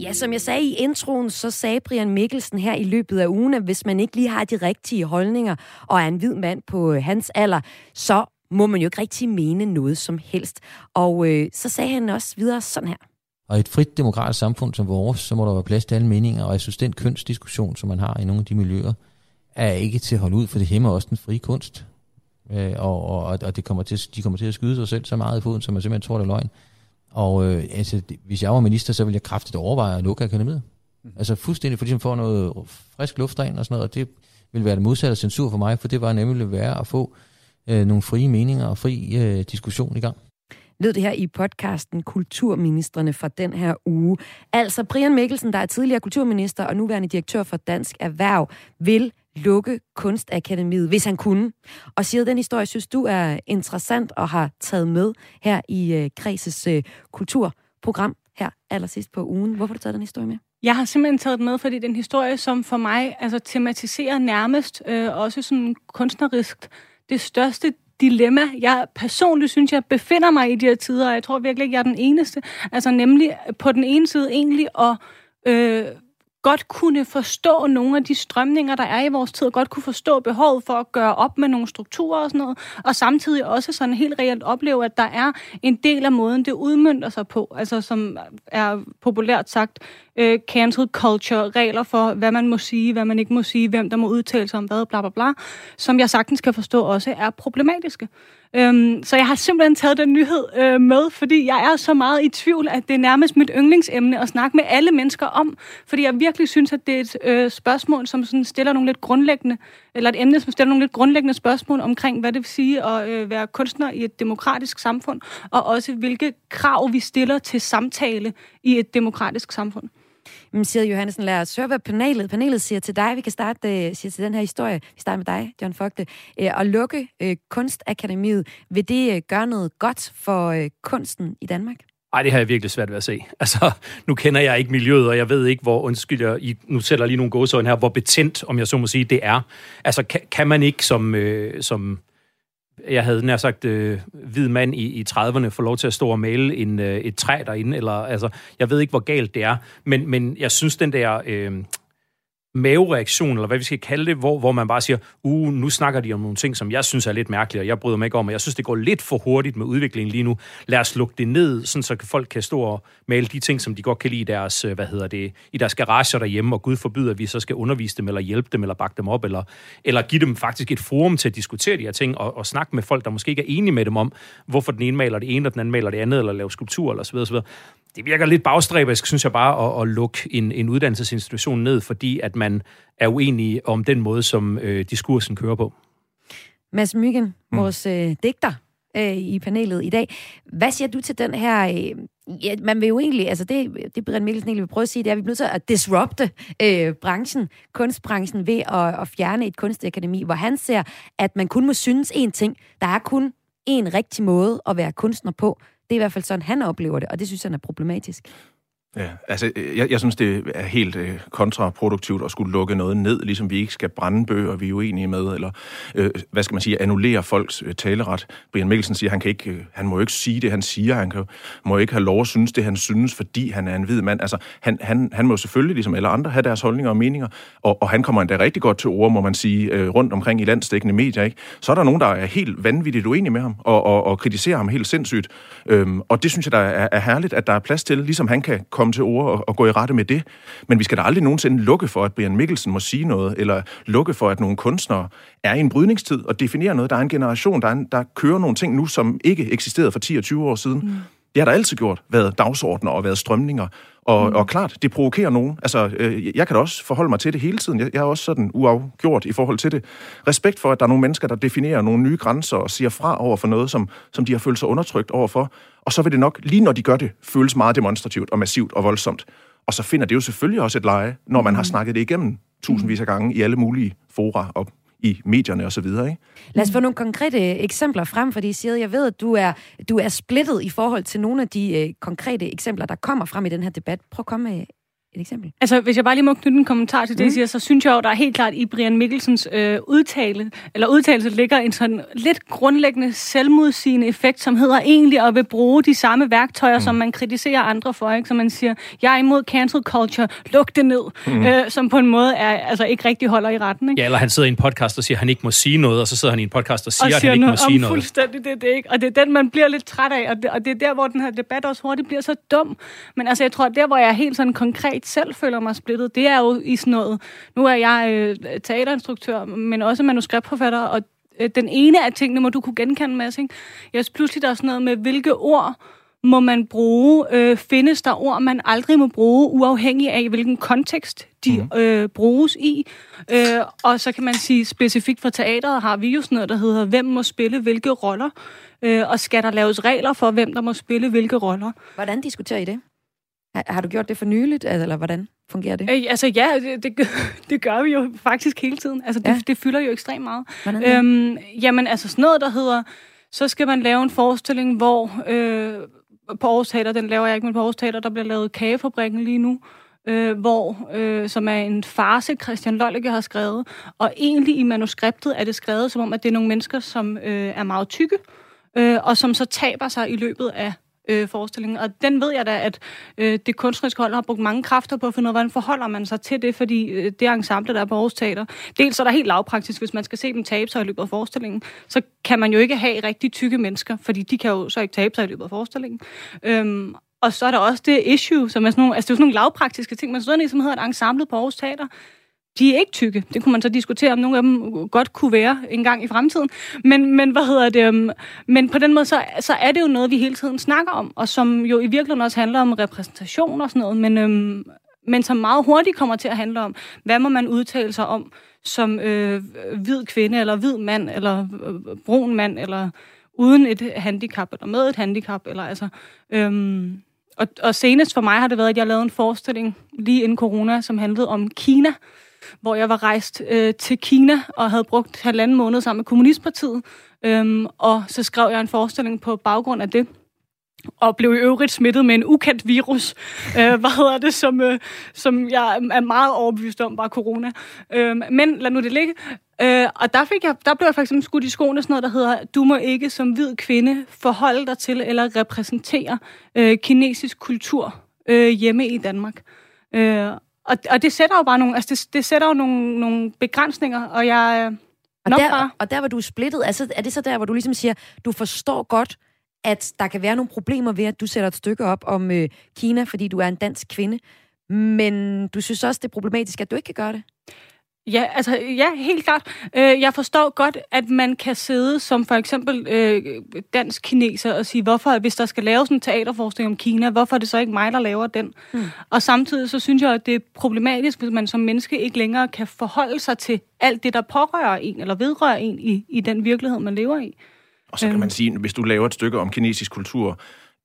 [SPEAKER 1] Ja, som jeg sagde i introen, så sagde Brian Mikkelsen her i løbet af ugen, at hvis man ikke lige har de rigtige holdninger og er en hvid mand på øh, hans alder, så må man jo ikke rigtig mene noget som helst. Og øh, så sagde han også videre sådan her.
[SPEAKER 5] Og i et frit demokratisk samfund som vores, så må der være plads til alle meninger, og jeg synes, den kønsdiskussion, som man har i nogle af de miljøer, er ikke til at holde ud, for det hæmmer også den frie kunst. Øh, og, og, og det kommer til, de kommer til at skyde sig selv så meget i foden, som man simpelthen tror, det er løgn. Og øh, altså, hvis jeg var minister, så ville jeg kraftigt overveje at lukke akademiet. Mm. Altså fuldstændig, fordi man får noget frisk luft ind og sådan noget, og det ville være det modsatte censur for mig, for det var nemlig være at få øh, nogle frie meninger og fri øh, diskussion i gang
[SPEAKER 1] lød det her i podcasten Kulturministerne fra den her uge. Altså Brian Mikkelsen, der er tidligere kulturminister og nuværende direktør for Dansk Erhverv, vil lukke Kunstakademiet, hvis han kunne. Og siger den historie, synes du er interessant og har taget med her i øh, Kreses øh, kulturprogram her allersidst på ugen. Hvorfor har du taget den historie med?
[SPEAKER 3] Jeg har simpelthen taget den med, fordi det er en historie, som for mig altså, tematiserer nærmest øh, også sådan kunstnerisk det største dilemma, jeg personligt synes, jeg befinder mig i de her tider, og jeg tror virkelig ikke, jeg er den eneste. Altså nemlig på den ene side egentlig at øh, godt kunne forstå nogle af de strømninger, der er i vores tid, og godt kunne forstå behovet for at gøre op med nogle strukturer og sådan noget, og samtidig også sådan helt reelt opleve, at der er en del af måden, det udmyndter sig på, altså som er populært sagt øh, cancel culture, regler for, hvad man må sige, hvad man ikke må sige, hvem der må udtale sig om hvad, bla bla bla, som jeg sagtens kan forstå også er problematiske. Øhm, så jeg har simpelthen taget den nyhed øh, med, fordi jeg er så meget i tvivl, at det er nærmest mit yndlingsemne at snakke med alle mennesker om. Fordi jeg virkelig synes, at det er et øh, spørgsmål, som sådan stiller nogle lidt grundlæggende, eller et emne, som stiller nogle lidt grundlæggende spørgsmål omkring, hvad det vil sige at øh, være kunstner i et demokratisk samfund, og også hvilke krav vi stiller til samtale i et demokratisk samfund.
[SPEAKER 1] Men siger Johansen, lad os høre, hvad panelet, panelet siger til dig. Vi kan starte øh, siger til den her historie. Vi starter med dig, John Fogte. Og at lukke øh, Kunstakademiet, vil det øh, gøre noget godt for øh, kunsten i Danmark?
[SPEAKER 4] Ej, det har jeg virkelig svært ved at se. Altså, nu kender jeg ikke miljøet, og jeg ved ikke, hvor, undskyld, jeg, I, nu sætter lige nogle gåsøjne her, hvor betændt, om jeg så må sige, det er. Altså, kan, kan man ikke som, øh, som jeg havde nær sagt øh, hvid mand i, i 30'erne få lov til at stå og male en, øh, et træ derinde, eller altså, jeg ved ikke, hvor galt det er, men, men jeg synes, den der... Øh, mavereaktion, eller hvad vi skal kalde det, hvor, hvor man bare siger, uh, nu snakker de om nogle ting, som jeg synes er lidt mærkelige, og jeg bryder mig ikke om, og jeg synes, det går lidt for hurtigt med udviklingen lige nu. Lad os lukke det ned, sådan så folk kan stå og male de ting, som de godt kan lide i deres, øh, hvad hedder det, i deres garager derhjemme, og Gud forbyder, at vi så skal undervise dem, eller hjælpe dem, eller bakke dem op, eller, eller give dem faktisk et forum til at diskutere de her ting, og, og snakke med folk, der måske ikke er enige med dem om, hvorfor den ene maler det ene, og den anden maler det andet, eller lave skulptur, eller så videre, så videre det virker lidt bagstræberisk, synes jeg bare, at, at lukke en, en uddannelsesinstitution ned, fordi at man er uenig om den måde, som øh, diskursen kører på.
[SPEAKER 1] Mads Myggen, mm. vores øh, digter øh, i panelet i dag. Hvad siger du til den her... Øh, ja, man vil jo egentlig... Altså det, det Brian Mikkelsen egentlig vil prøve at sige, det er, at vi er nødt til at disrupte øh, branchen, kunstbranchen, ved at, at fjerne et kunstakademi, hvor han ser, at man kun må synes én ting. Der er kun en rigtig måde at være kunstner på. Det er i hvert fald sådan, han oplever det, og det synes han er problematisk.
[SPEAKER 2] Ja, altså øh, jeg, jeg synes, det er helt øh, kontraproduktivt at skulle lukke noget ned, ligesom vi ikke skal brænde bøger, vi er uenige med, eller øh, hvad skal man sige, annullere folks øh, taleret. Brian Mikkelsen siger, han kan ikke, øh, han må jo ikke sige det, han siger, han kan, må ikke have lov at synes det, han synes, fordi han er en hvid mand. Altså, han, han, han må selvfølgelig, ligesom alle andre, have deres holdninger og meninger, og, og han kommer endda rigtig godt til ord, må man sige, øh, rundt omkring i landstækkende medier. Ikke? Så er der nogen, der er helt vanvittigt uenige med ham, og, og, og kritiserer ham helt sindssygt. Øhm, og det synes jeg, der er, er herligt, at der er plads til, ligesom han kan komme til ord og, og gå i rette med det. Men vi skal da aldrig nogensinde lukke for, at Brian Mikkelsen må sige noget, eller lukke for, at nogle kunstnere er i en brydningstid og definerer noget. Der er en generation, der, er en, der kører nogle ting nu, som ikke eksisterede for 10 og 20 år siden. Mm. Det har der altid gjort, været dagsordner og været strømninger. Og, mm. og klart, det provokerer nogen. Altså, øh, jeg kan da også forholde mig til det hele tiden. Jeg, jeg er også sådan uafgjort i forhold til det. Respekt for, at der er nogle mennesker, der definerer nogle nye grænser og siger fra over for noget, som, som de har følt sig undertrykt overfor. Og så vil det nok, lige når de gør det, føles meget demonstrativt og massivt og voldsomt. Og så finder det jo selvfølgelig også et leje, når man har mm. snakket det igennem tusindvis af gange i alle mulige fora og i medierne osv. Ikke?
[SPEAKER 1] Lad os få nogle konkrete eksempler frem, fordi siger, jeg ved, at du er, du er splittet i forhold til nogle af de øh, konkrete eksempler, der kommer frem i den her debat. Prøv at komme med et eksempel?
[SPEAKER 3] Altså, hvis jeg bare lige må knytte en kommentar til det, mm. siger, så synes jeg jo, der er helt klart i Brian Mikkelsens øh, udtale, eller udtalelse ligger en sådan lidt grundlæggende selvmodsigende effekt, som hedder egentlig at vil bruge de samme værktøjer, mm. som man kritiserer andre for, ikke? Så man siger, jeg er imod cancel culture, luk det ned, mm. øh, som på en måde er, altså ikke rigtig holder i retten, ikke?
[SPEAKER 4] Ja, eller han sidder i en podcast og siger, at han ikke må sige noget, og så sidder han i en podcast og siger, og siger at han ikke må sige noget.
[SPEAKER 3] fuldstændig det, det ikke. Og det er den, man bliver lidt træt af, og det, og det er der, hvor den her debat også hurtigt bliver så dum. Men altså, jeg tror, at der, hvor jeg er helt sådan konkret ikke selv føler mig splittet, det er jo i sådan noget... Nu er jeg øh, teaterinstruktør, men også manuskriptforfatter, og øh, den ene af tingene må du kunne genkende, Mads, ikke? Jeg synes pludselig, der er sådan noget med, hvilke ord må man bruge? Øh, findes der ord, man aldrig må bruge, uafhængig af, hvilken kontekst de mm. øh, bruges i? Øh, og så kan man sige, specifikt for teateret har vi jo sådan noget, der hedder, hvem må spille hvilke roller? Øh, og skal der laves regler for, hvem der må spille hvilke roller?
[SPEAKER 1] Hvordan diskuterer I det? Har, har du gjort det for nyligt, eller hvordan fungerer det?
[SPEAKER 3] Øh, altså ja, det, det, det gør vi jo faktisk hele tiden. Altså det, ja. det fylder jo ekstremt meget. Øhm, jamen altså sådan noget, der hedder, så skal man lave en forestilling, hvor øh, på Aarhus Teater, den laver jeg ikke, men på Aarhus Teater, der bliver lavet Kagefabrikken lige nu, øh, hvor, øh, som er en farse, Christian Lollicke har skrevet. Og egentlig i manuskriptet er det skrevet som om, at det er nogle mennesker, som øh, er meget tykke, øh, og som så taber sig i løbet af øh, forestilling. Og den ved jeg da, at øh, det kunstneriske hold har brugt mange kræfter på at finde ud af, hvordan forholder man sig til det, fordi øh, det ensemble, der er på Aarhus Teater, dels er der helt lavpraktisk, hvis man skal se dem tabe sig i løbet af forestillingen, så kan man jo ikke have rigtig tykke mennesker, fordi de kan jo så ikke tabe sig i løbet af forestillingen. Øhm, og så er der også det issue, som er sådan nogle, altså det er sådan nogle lavpraktiske ting, men sådan noget, som hedder et ensemble på Aarhus Teater, de er ikke tykke. Det kunne man så diskutere, om nogle af dem godt kunne være en gang i fremtiden. Men, men hvad hedder det? Øhm, men på den måde, så, så er det jo noget, vi hele tiden snakker om, og som jo i virkeligheden også handler om repræsentation og sådan noget, men, øhm, men som meget hurtigt kommer til at handle om, hvad må man udtale sig om som øh, hvid kvinde, eller hvid mand, eller øh, brun mand, eller uden et handicap, eller med et handicap, eller altså... Øhm, og, og senest for mig har det været, at jeg lavede en forestilling lige inden corona, som handlede om Kina, hvor jeg var rejst øh, til Kina og havde brugt halvanden måned sammen med Kommunistpartiet. Øhm, og så skrev jeg en forestilling på baggrund af det og blev i øvrigt smittet med en ukendt virus, øh, hvad hedder det, som, øh, som jeg er meget overbevist om var corona. Øh, men lad nu det ligge. Øh, og der, fik jeg, der blev jeg faktisk skudt i skoene sådan noget, der hedder, du må ikke som hvid kvinde forholde dig til eller repræsentere øh, kinesisk kultur øh, hjemme i Danmark. Øh, og, og det sætter jo bare nogle, altså det, det sætter jo nogle, nogle begrænsninger, og jeg øh,
[SPEAKER 1] og der, bare... og der, hvor du er splittet, altså, er det så der, hvor du ligesom siger, du forstår godt, at der kan være nogle problemer ved, at du sætter et stykke op om øh, Kina, fordi du er en dansk kvinde, men du synes også, det er problematisk, at du ikke kan gøre det?
[SPEAKER 3] Ja, altså, ja, helt klart. Øh, jeg forstår godt, at man kan sidde som for eksempel øh, dansk kineser og sige, hvorfor, hvis der skal laves en teaterforskning om Kina, hvorfor er det så ikke mig, der laver den? Mm. Og samtidig så synes jeg, at det er problematisk, hvis man som menneske ikke længere kan forholde sig til alt det, der pårører en, eller vedrører en i, i den virkelighed, man lever i.
[SPEAKER 2] Og så kan man øhm. sige, hvis du laver et stykke om kinesisk kultur,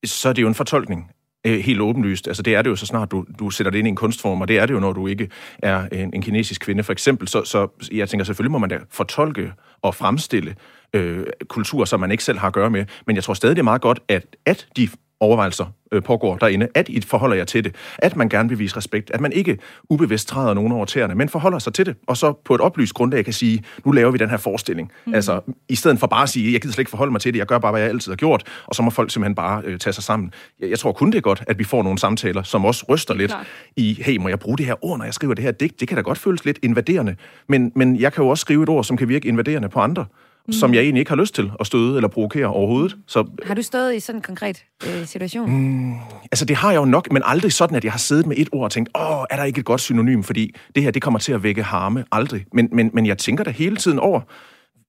[SPEAKER 2] så er det jo en fortolkning øh, helt åbenlyst. Altså det er det jo så snart du, du sætter det ind i en kunstform, og det er det jo, når du ikke er en, en kinesisk kvinde for eksempel. Så, så jeg tænker, selvfølgelig må man da fortolke og fremstille øh, kultur, som man ikke selv har at gøre med. Men jeg tror stadig, det er meget godt, at, at de overvejelser øh, pågår derinde, at I forholder jer til det, at man gerne vil vise respekt, at man ikke ubevidst træder nogen over tæerne, men forholder sig til det, og så på et oplyst grundlag kan sige, nu laver vi den her forestilling. Mm. Altså, i stedet for bare at sige, jeg gider slet ikke forholde mig til det, jeg gør bare, hvad jeg altid har gjort, og så må folk simpelthen bare øh, tage sig sammen. Jeg, jeg tror kun det er godt, at vi får nogle samtaler, som også ryster lidt Klar. i, hey, må jeg bruge det her ord, når jeg skriver det her digt? Det kan da godt føles lidt invaderende, men, men jeg kan jo også skrive et ord, som kan virke invaderende på andre mm. som jeg egentlig ikke har lyst til at støde eller provokere overhovedet. Så,
[SPEAKER 1] har du stået i sådan en konkret øh, situation?
[SPEAKER 2] Mm, altså det har jeg jo nok, men aldrig sådan, at jeg har siddet med et ord og tænkt, åh, er der ikke et godt synonym, fordi det her, det kommer til at vække harme. Aldrig. Men, men, men jeg tænker da hele tiden over,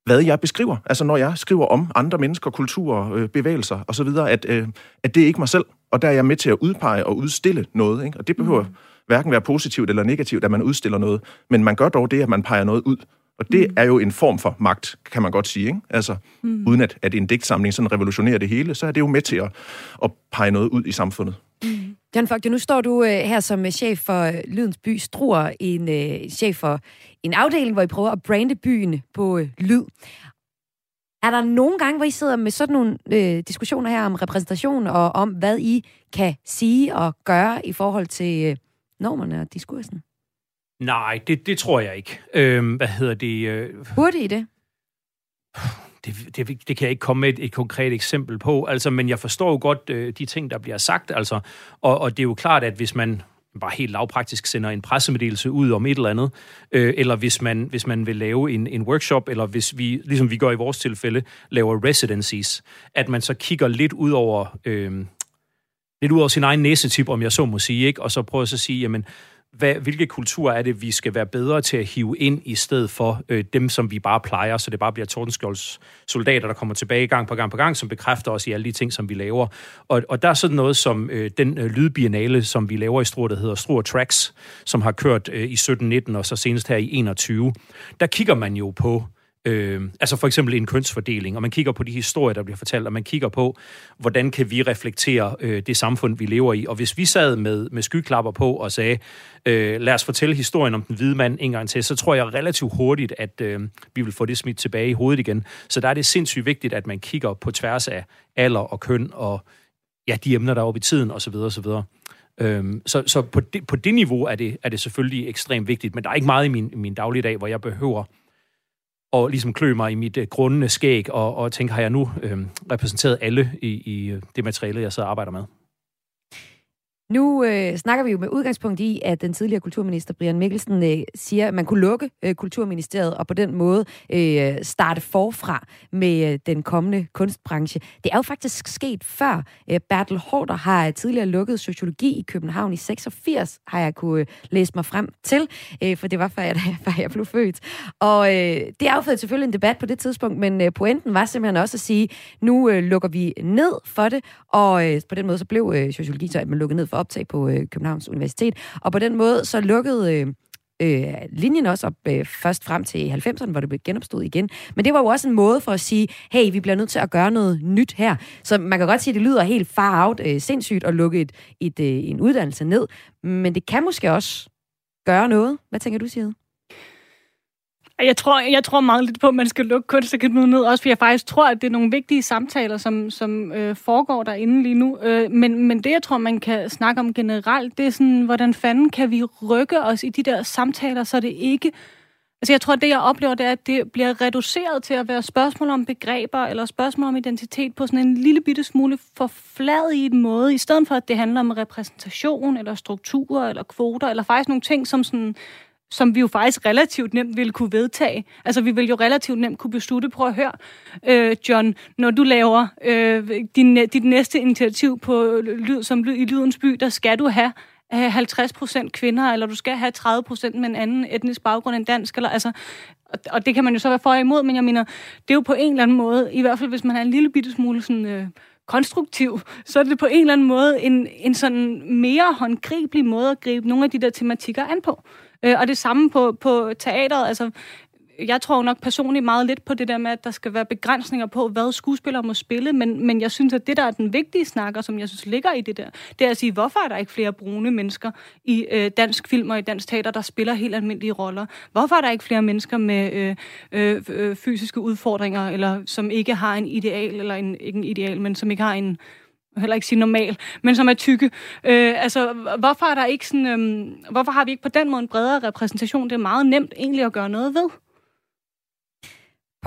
[SPEAKER 2] hvad jeg beskriver. Altså når jeg skriver om andre mennesker, kulturer, øh, bevægelser osv., at, øh, at det er ikke mig selv. Og der er jeg med til at udpege og udstille noget. Ikke? Og det behøver mm. hverken være positivt eller negativt, at man udstiller noget. Men man gør dog det, at man peger noget ud. Og det mm. er jo en form for magt, kan man godt sige. Ikke? Altså, mm. uden at, at en digtsamling sådan revolutionerer det hele, så er det jo med til at, at pege noget ud i samfundet. Mm.
[SPEAKER 1] Jan Fogte, nu står du uh, her som uh, chef for uh, Lydens By Struer, en uh, chef for en afdeling, hvor I prøver at brande byen på uh, lyd. Er der nogle gange, hvor I sidder med sådan nogle uh, diskussioner her om repræsentation og om, hvad I kan sige og gøre i forhold til uh, normerne og diskursen?
[SPEAKER 4] Nej, det, det tror jeg ikke. Øhm, hvad hedder det? Øh...
[SPEAKER 1] Burde I det?
[SPEAKER 4] Det, det, det kan jeg ikke komme med et, et konkret eksempel på, altså, men jeg forstår jo godt øh, de ting, der bliver sagt, altså, og, og det er jo klart, at hvis man bare helt lavpraktisk sender en pressemeddelelse ud om et eller andet, øh, eller hvis man, hvis man vil lave en, en workshop, eller hvis vi, ligesom vi gør i vores tilfælde, laver residencies, at man så kigger lidt ud over, øh, lidt ud over sin egen næsetip, om jeg så må sige, ikke? og så prøver så at sige, jamen, hvad, hvilke kulturer er det, vi skal være bedre til at hive ind, i stedet for øh, dem, som vi bare plejer, så det bare bliver Tordenskjolds soldater, der kommer tilbage gang på gang på gang, som bekræfter os i alle de ting, som vi laver. Og, og der er sådan noget som øh, den øh, lydbiennale, som vi laver i Struer, der hedder Struer Tracks, som har kørt øh, i 17-19 og så senest her i 21. Der kigger man jo på Øh, altså for eksempel en kønsfordeling, og man kigger på de historier, der bliver fortalt, og man kigger på, hvordan kan vi reflektere øh, det samfund, vi lever i. Og hvis vi sad med, med skyklapper på og sagde, øh, lad os fortælle historien om den hvide mand en gang til, så tror jeg relativt hurtigt, at øh, vi vil få det smidt tilbage i hovedet igen. Så der er det sindssygt vigtigt, at man kigger på tværs af alder og køn og ja, de emner, der er oppe i tiden osv. osv. Øhm, så så på, det, på det niveau er det, er det selvfølgelig ekstremt vigtigt, men der er ikke meget i min, min dagligdag, hvor jeg behøver og ligesom klø mig i mit øh, grundende skæg og, og tænke, har jeg nu øh, repræsenteret alle i, i øh, det materiale, jeg så arbejder med?
[SPEAKER 1] Nu øh, snakker vi jo med udgangspunkt i, at den tidligere kulturminister Brian Mikkelsen øh, siger, at man kunne lukke øh, Kulturministeriet og på den måde øh, starte forfra med øh, den kommende kunstbranche. Det er jo faktisk sket før. Øh, Bertel Hårder har tidligere lukket sociologi i København i 86, har jeg kunne øh, læse mig frem til, øh, for det var før jeg, før jeg blev født. Og øh, det affødte selvfølgelig en debat på det tidspunkt, men øh, pointen var simpelthen også at sige, nu øh, lukker vi ned for det, og øh, på den måde så blev øh, sociologi så man lukket ned for optag på øh, Københavns Universitet. Og på den måde så lukkede øh, øh, linjen også op øh, først frem til 90'erne, hvor det blev genopstået igen. Men det var jo også en måde for at sige, hey, vi bliver nødt til at gøre noget nyt her. Så man kan godt sige, at det lyder helt far out øh, sindssygt at lukke et, et, øh, en uddannelse ned, men det kan måske også gøre noget. Hvad tænker du, Side?
[SPEAKER 3] Jeg tror, jeg tror meget lidt på, at man skal lukke kunstakademiet ned, også fordi jeg faktisk tror, at det er nogle vigtige samtaler, som, som øh, foregår derinde lige nu. Øh, men, men det, jeg tror, man kan snakke om generelt, det er sådan, hvordan fanden kan vi rykke os i de der samtaler, så det ikke... Altså jeg tror, at det, jeg oplever, det er, at det bliver reduceret til at være spørgsmål om begreber, eller spørgsmål om identitet på sådan en lille bitte smule forfladet i en måde, i stedet for, at det handler om repræsentation, eller strukturer, eller kvoter, eller faktisk nogle ting, som sådan som vi jo faktisk relativt nemt ville kunne vedtage. Altså, vi vil jo relativt nemt kunne beslutte, prøv at høre, øh, John, når du laver øh, din, dit næste initiativ på øh, lyd, som lyd, i Lydens By, der skal du have 50% kvinder, eller du skal have 30% med en anden etnisk baggrund end dansk, eller altså, og, og det kan man jo så være for og imod, men jeg mener, det er jo på en eller anden måde, i hvert fald hvis man er en lille bitte smule sådan, øh, konstruktiv, så er det på en eller anden måde en, en sådan mere håndgribelig måde at gribe nogle af de der tematikker an på. Øh, og det samme på, på teateret. Altså, jeg tror nok personligt meget lidt på det der med, at der skal være begrænsninger på, hvad skuespillere må spille, men, men jeg synes, at det, der er den vigtige snakker, som jeg synes ligger i det der, det er at sige, hvorfor er der ikke flere brune mennesker i øh, dansk film og i dansk teater, der spiller helt almindelige roller? Hvorfor er der ikke flere mennesker med øh, øh, øh fysiske udfordringer, eller som ikke har en ideal, eller en, ikke en ideal, men som ikke har en heller ikke sige normal, men som er tykke. Øh, altså, hvorfor er der ikke sådan, øh, hvorfor har vi ikke på den måde en bredere repræsentation? Det er meget nemt egentlig at gøre noget ved.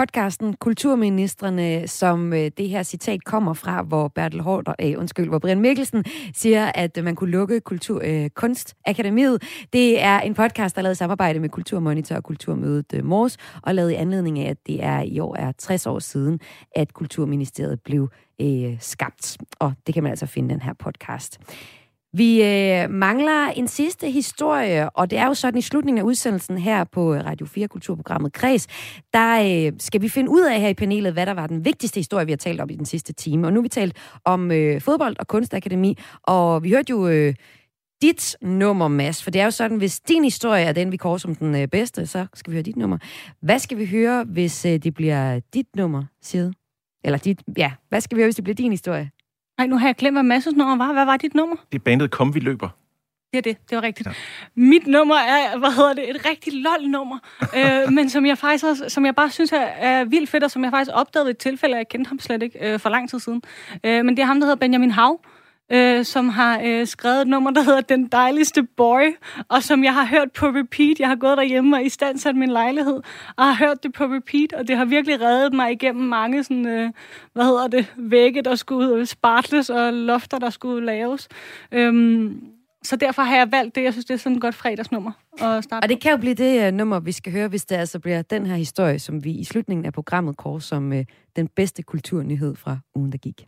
[SPEAKER 1] Podcasten Kulturministerne, som øh, det her citat kommer fra, hvor Bertel Hård, øh, undskyld, hvor Brian Mikkelsen siger, at øh, man kunne lukke Kultur, øh, Kunstakademiet. Det er en podcast, der er lavet i samarbejde med Kulturmonitor og Kulturmødet øh, Mors, og lavet i anledning af, at det er i år er 60 år siden, at Kulturministeriet blev øh, skabt. Og det kan man altså finde den her podcast. Vi øh, mangler en sidste historie, og det er jo sådan i slutningen af udsendelsen her på øh, Radio 4 Kulturprogrammet Kreds, der øh, skal vi finde ud af her i panelet, hvad der var den vigtigste historie, vi har talt om i den sidste time. Og nu har vi talt om øh, fodbold og kunstakademi, og vi hørte jo øh, dit nummer, Mads, for det er jo sådan, hvis din historie er den, vi kårer som den øh, bedste, så skal vi høre dit nummer. Hvad skal vi høre, hvis øh, det bliver dit nummer, Sid? Eller dit, ja, hvad skal vi høre, hvis det bliver din historie?
[SPEAKER 3] Nej, nu har jeg glemt, hvad Masses nummer var. Hvad var dit nummer?
[SPEAKER 2] Det er bandet Kom, vi løber.
[SPEAKER 3] Det er det, det var rigtigt. Ja. Mit nummer er, hvad hedder det, et rigtig lol-nummer, øh, men som jeg faktisk også, som jeg bare synes er, er vildt fedt, og som jeg faktisk opdagede ved et tilfælde, jeg kendte ham slet ikke øh, for lang tid siden. Øh, men det er ham, der hedder Benjamin Hav, øh, som har øh, skrevet et nummer, der hedder Den dejligste boy, og som jeg har hørt på repeat. Jeg har gået derhjemme og i stand sat min lejlighed, og har hørt det på repeat, og det har virkelig reddet mig igennem mange sådan, øh, hvad hedder det, vægge, der skulle spartles, og lofter, der skulle laves. Øhm, så derfor har jeg valgt det. Jeg synes, det er sådan et godt fredagsnummer at starte
[SPEAKER 1] Og det kan jo blive det uh, nummer, vi skal høre, hvis det altså bliver den her historie, som vi i slutningen af programmet kår som uh, den bedste kulturnyhed fra ugen, der gik.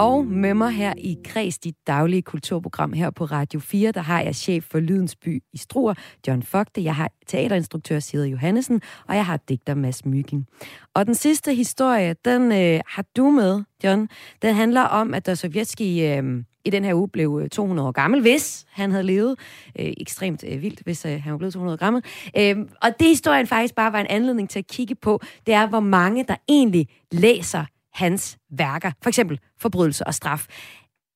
[SPEAKER 1] Og med mig her i Kreds, dit daglige kulturprogram her på Radio 4, der har jeg chef for Lydens By i Struer, John Fogte. Jeg har teaterinstruktør Sida Johannesen, og jeg har digter Mads Myggen. Og den sidste historie, den øh, har du med, John. Den handler om, at der sovjetski... øh, i den her uge blev øh, 200 år gammel, hvis han havde levet øh, ekstremt øh, vildt, hvis øh, han var blevet 200 år gammel. Øh, og det historien faktisk bare var en anledning til at kigge på, det er, hvor mange der egentlig læser hans værker. For eksempel Forbrydelse og Straf.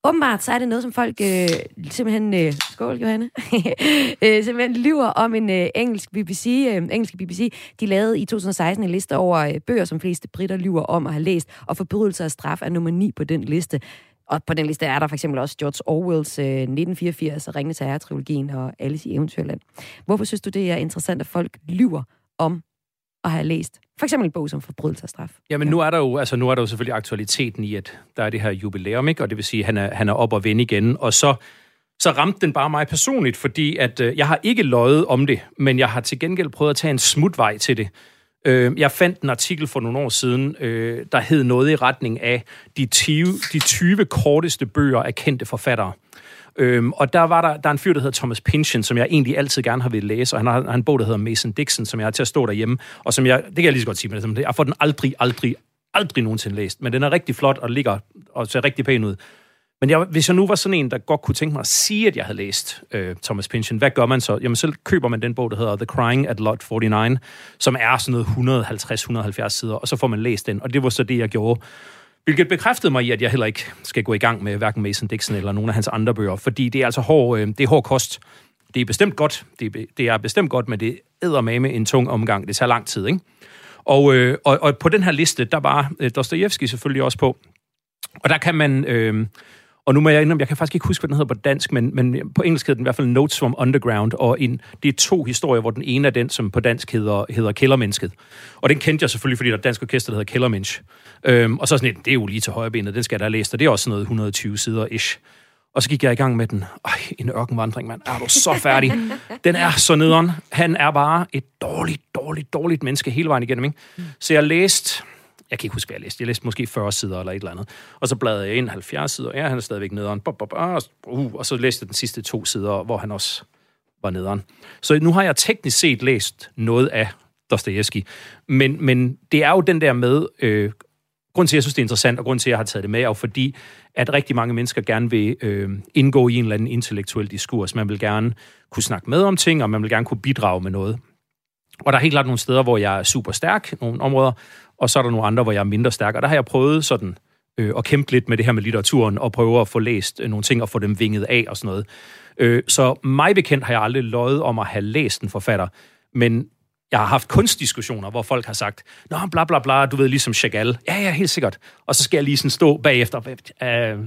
[SPEAKER 1] Åbenbart så er det noget, som folk øh, simpelthen... Øh, skål, Johanne. øh, simpelthen lyver om en øh, engelsk BBC, øh, engelsk BBC. De lavede i 2016 en liste over øh, bøger, som fleste britter lyver om at have læst, og Forbrydelse og Straf er nummer 9 på den liste. Og på den liste er der for eksempel også George Orwells øh, 1984 og Ringende Herre-trilogien og Alice i Eventyrland. Hvorfor synes du, det er interessant, at folk lyver om at have læst for eksempel en bog som Forbrydelse og Straf?
[SPEAKER 4] Jamen, ja. nu er der jo, altså, nu er der jo selvfølgelig aktualiteten i, at der er det her jubilæum, ikke? og det vil sige, at han er, han er op og vende igen, og så så ramte den bare mig personligt, fordi at øh, jeg har ikke løjet om det, men jeg har til gengæld prøvet at tage en smutvej til det. Øh, jeg fandt en artikel for nogle år siden, øh, der hed noget i retning af de 20, de 20 korteste bøger af kendte forfattere. Øhm, og der var der, der er en fyr, der hedder Thomas Pynchon, som jeg egentlig altid gerne har ville læse, og han har, han har en bog, der hedder Mason Dixon, som jeg har til at stå derhjemme, og som jeg, det kan jeg lige så godt sige, men jeg får den aldrig, aldrig, aldrig nogensinde læst, men den er rigtig flot og ligger og ser rigtig pæn ud. Men jeg, hvis jeg nu var sådan en, der godt kunne tænke mig at sige, at jeg havde læst øh, Thomas Pynchon, hvad gør man så? Jamen, så køber man den bog, der hedder The Crying at Lot 49, som er sådan noget 150-170 sider, og så får man læst den, og det var så det, jeg gjorde. Hvilket bekræftede mig i, at jeg heller ikke skal gå i gang med hverken Mason Dixon eller nogen af hans andre bøger, fordi det er altså hård, øh, det er hård kost. Det er bestemt godt, det er, det er bestemt godt, men det æder med en tung omgang. Det tager lang tid, ikke? Og, øh, og, og på den her liste, der var øh, Dostojevski selvfølgelig også på. Og der kan man... Øh, og nu må jeg indrømme, jeg kan faktisk ikke huske, hvad den hedder på dansk, men, men på engelsk hedder den i hvert fald Notes from Underground, og en, det er to historier, hvor den ene er den, som på dansk hedder, hedder Kældermennesket. Og den kendte jeg selvfølgelig, fordi der er et dansk orkester, der hedder Kældermensch. Øhm, og så sådan et, det er jo lige til højrebenet, den skal jeg da læse, og det er også sådan noget 120 sider ish. Og så gik jeg i gang med den. Ej, en ørkenvandring, mand. Er du så færdig? Den er så nederen. Han er bare et dårligt, dårligt, dårligt menneske hele vejen igennem. Ikke? Så jeg læste jeg kan ikke huske, hvad jeg læste. Jeg læste måske 40 sider eller et eller andet. Og så bladrede jeg ind 70 sider. Ja, han er stadigvæk nederen. Uh, og så læste jeg den sidste to sider, hvor han også var nederen. Så nu har jeg teknisk set læst noget af Dostoyevsky. Men, men det er jo den der med... Øh, grund til, at jeg synes, det er interessant, og grund til, at jeg har taget det med, er jo fordi, at rigtig mange mennesker gerne vil øh, indgå i en eller anden intellektuel diskurs. Man vil gerne kunne snakke med om ting, og man vil gerne kunne bidrage med noget. Og der er helt klart nogle steder, hvor jeg er super stærk, nogle områder, og så er der nogle andre, hvor jeg er mindre stærk. Og der har jeg prøvet sådan øh, at kæmpe lidt med det her med litteraturen, og prøve at få læst øh, nogle ting og få dem vinget af og sådan noget. Øh, så mig bekendt har jeg aldrig løjet om at have læst en forfatter, men jeg har haft kunstdiskussioner, hvor folk har sagt, Nå, bla bla bla, du ved, ligesom Chagall. Ja, ja, helt sikkert. Og så skal jeg lige sådan stå bagefter. Øh,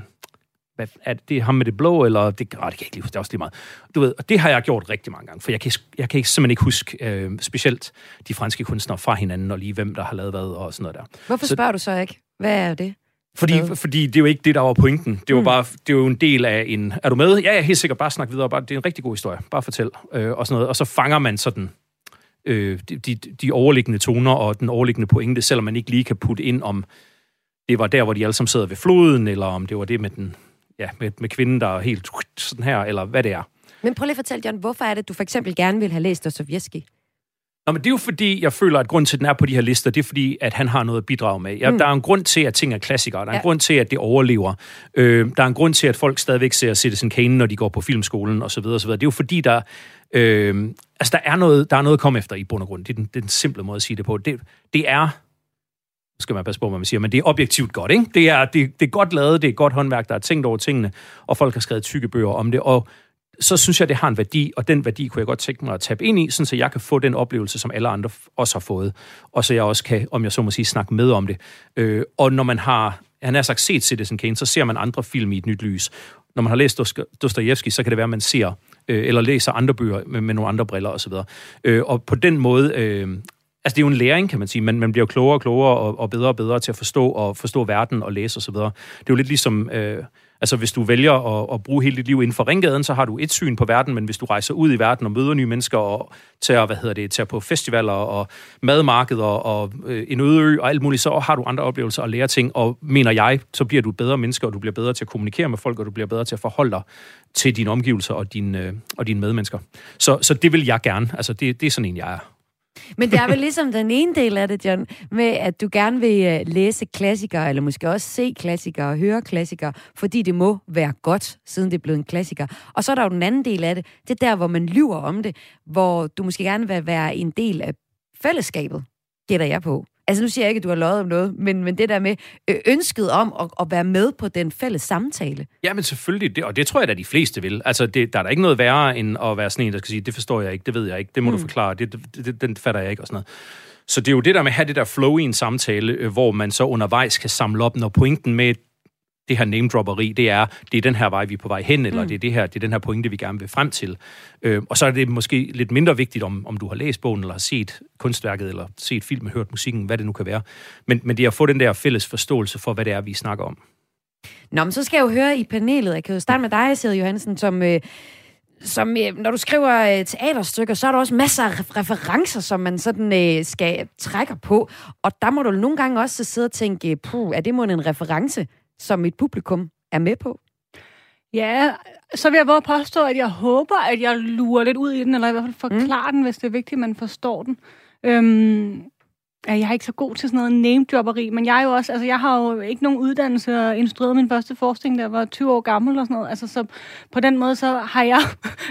[SPEAKER 4] hvad, er det ham med det blå, eller det, oh, det kan jeg ikke lige huske, det er også lige meget. Du ved, og det har jeg gjort rigtig mange gange, for jeg kan, jeg kan ikke, simpelthen ikke huske øh, specielt de franske kunstnere fra hinanden, og lige hvem, der har lavet hvad, og sådan noget der.
[SPEAKER 1] Hvorfor så, spørger du så ikke? Hvad er det?
[SPEAKER 4] Fordi, fordi det er jo ikke det, der var pointen. Det var mm. bare, det er jo en del af en... Er du med? Ja, jeg er helt sikkert. Bare snak videre. Bare, det er en rigtig god historie. Bare fortæl. Øh, og sådan noget. Og så fanger man sådan øh, de, de, de overliggende toner og den overliggende pointe, selvom man ikke lige kan putte ind om, det var der, hvor de alle sammen sidder ved floden, eller om det var det med den ja, med, med kvinden, der er helt sådan her, eller hvad det er.
[SPEAKER 1] Men prøv lige at fortælle, John, hvorfor er det, du for eksempel gerne vil have læst Dostoyevsky?
[SPEAKER 4] Nå, men det er jo fordi, jeg føler, at grund til, at den er på de her lister, det er fordi, at han har noget at bidrage med. Ja, mm. Der er en grund til, at ting er klassikere. Der er en grund til, at det overlever. Øh, der er en grund til, at folk stadigvæk ser Citizen Kane, når de går på filmskolen osv. osv. Det er jo fordi, der, øh, altså, der, er noget, der er noget at komme efter i bund og grund. Det er den, det er den simple måde at sige det på. Det, det er skal man passe på, hvad man siger, men det er objektivt godt, ikke? Det er, det, det er godt lavet, det er godt håndværk, der er tænkt over tingene, og folk har skrevet tykke bøger om det, og så synes jeg, det har en værdi, og den værdi kunne jeg godt tænke mig at tabe ind i, sådan så jeg kan få den oplevelse, som alle andre også har fået, og så jeg også kan, om jeg så må sige, snakke med om det. Øh, og når man har, han har sagt set Citizen Kane, så ser man andre film i et nyt lys. Når man har læst Dostojevski, så kan det være, at man ser øh, eller læser andre bøger med, med nogle andre briller osv. Øh, og på den måde øh, Altså, det er jo en læring, kan man sige, men man bliver jo klogere og klogere og, og bedre og bedre til at forstå og forstå verden og læse osv. Det er jo lidt ligesom... Øh, Altså, hvis du vælger at, at bruge hele dit liv inden for ringgaden, så har du et syn på verden, men hvis du rejser ud i verden og møder nye mennesker og tager, hvad hedder det, tager på festivaler og madmarkeder og øh, en øde ø og alt muligt, så har du andre oplevelser og lærer ting, og mener jeg, så bliver du bedre menneske, og du bliver bedre til at kommunikere med folk, og du bliver bedre til at forholde dig til dine omgivelser og dine, øh, og dine medmennesker. Så, så det vil jeg gerne. Altså, det, det er sådan en, jeg er.
[SPEAKER 1] Men det er vel ligesom den ene del af det, John, med at du gerne vil øh, læse klassikere, eller måske også se klassikere og høre klassikere, fordi det må være godt, siden det er blevet en klassiker. Og så er der jo den anden del af det, det er der, hvor man lyver om det, hvor du måske gerne vil være en del af fællesskabet, gætter jeg på. Altså nu siger jeg ikke, at du har løjet om noget, men, men det der med øh, ønsket om at, at være med på den fælles samtale.
[SPEAKER 4] Ja, men selvfølgelig, det, og det tror jeg, at de fleste vil. Altså, det, der er der ikke noget værre, end at være sådan en, der skal sige, det forstår jeg ikke, det ved jeg ikke, det må mm. du forklare, det, det, det, den fatter jeg ikke, og sådan noget. Så det er jo det der med at have det der flow i en samtale, hvor man så undervejs kan samle op, når pointen med det her name-dropperi, det er, det er den her vej, vi er på vej hen, eller mm. det, er det, her, det er den her pointe, vi gerne vil frem til. Øh, og så er det måske lidt mindre vigtigt, om, om du har læst bogen, eller har set kunstværket, eller set filmen, hørt musikken, hvad det nu kan være. Men, men det er at få den der fælles forståelse for, hvad det er, vi snakker om.
[SPEAKER 1] Nå, men så skal jeg jo høre i panelet. Jeg kan jo starte med dig, Sid Johansen, som... Øh, som øh, når du skriver øh, teaterstykker, så er der også masser af referencer, som man sådan øh, skal trække på. Og der må du nogle gange også sidde og tænke, puh, er det måske en reference som mit publikum er med på?
[SPEAKER 3] Ja, så vil jeg bare påstå, at jeg håber, at jeg lurer lidt ud i den, eller i hvert fald forklarer mm. den, hvis det er vigtigt, at man forstår den. Øhm, jeg er ikke så god til sådan noget name-jobberi, men jeg er jo også, altså jeg har jo ikke nogen uddannelse og instrueret min første forskning, da jeg var 20 år gammel og sådan noget. Altså så på den måde, så har jeg,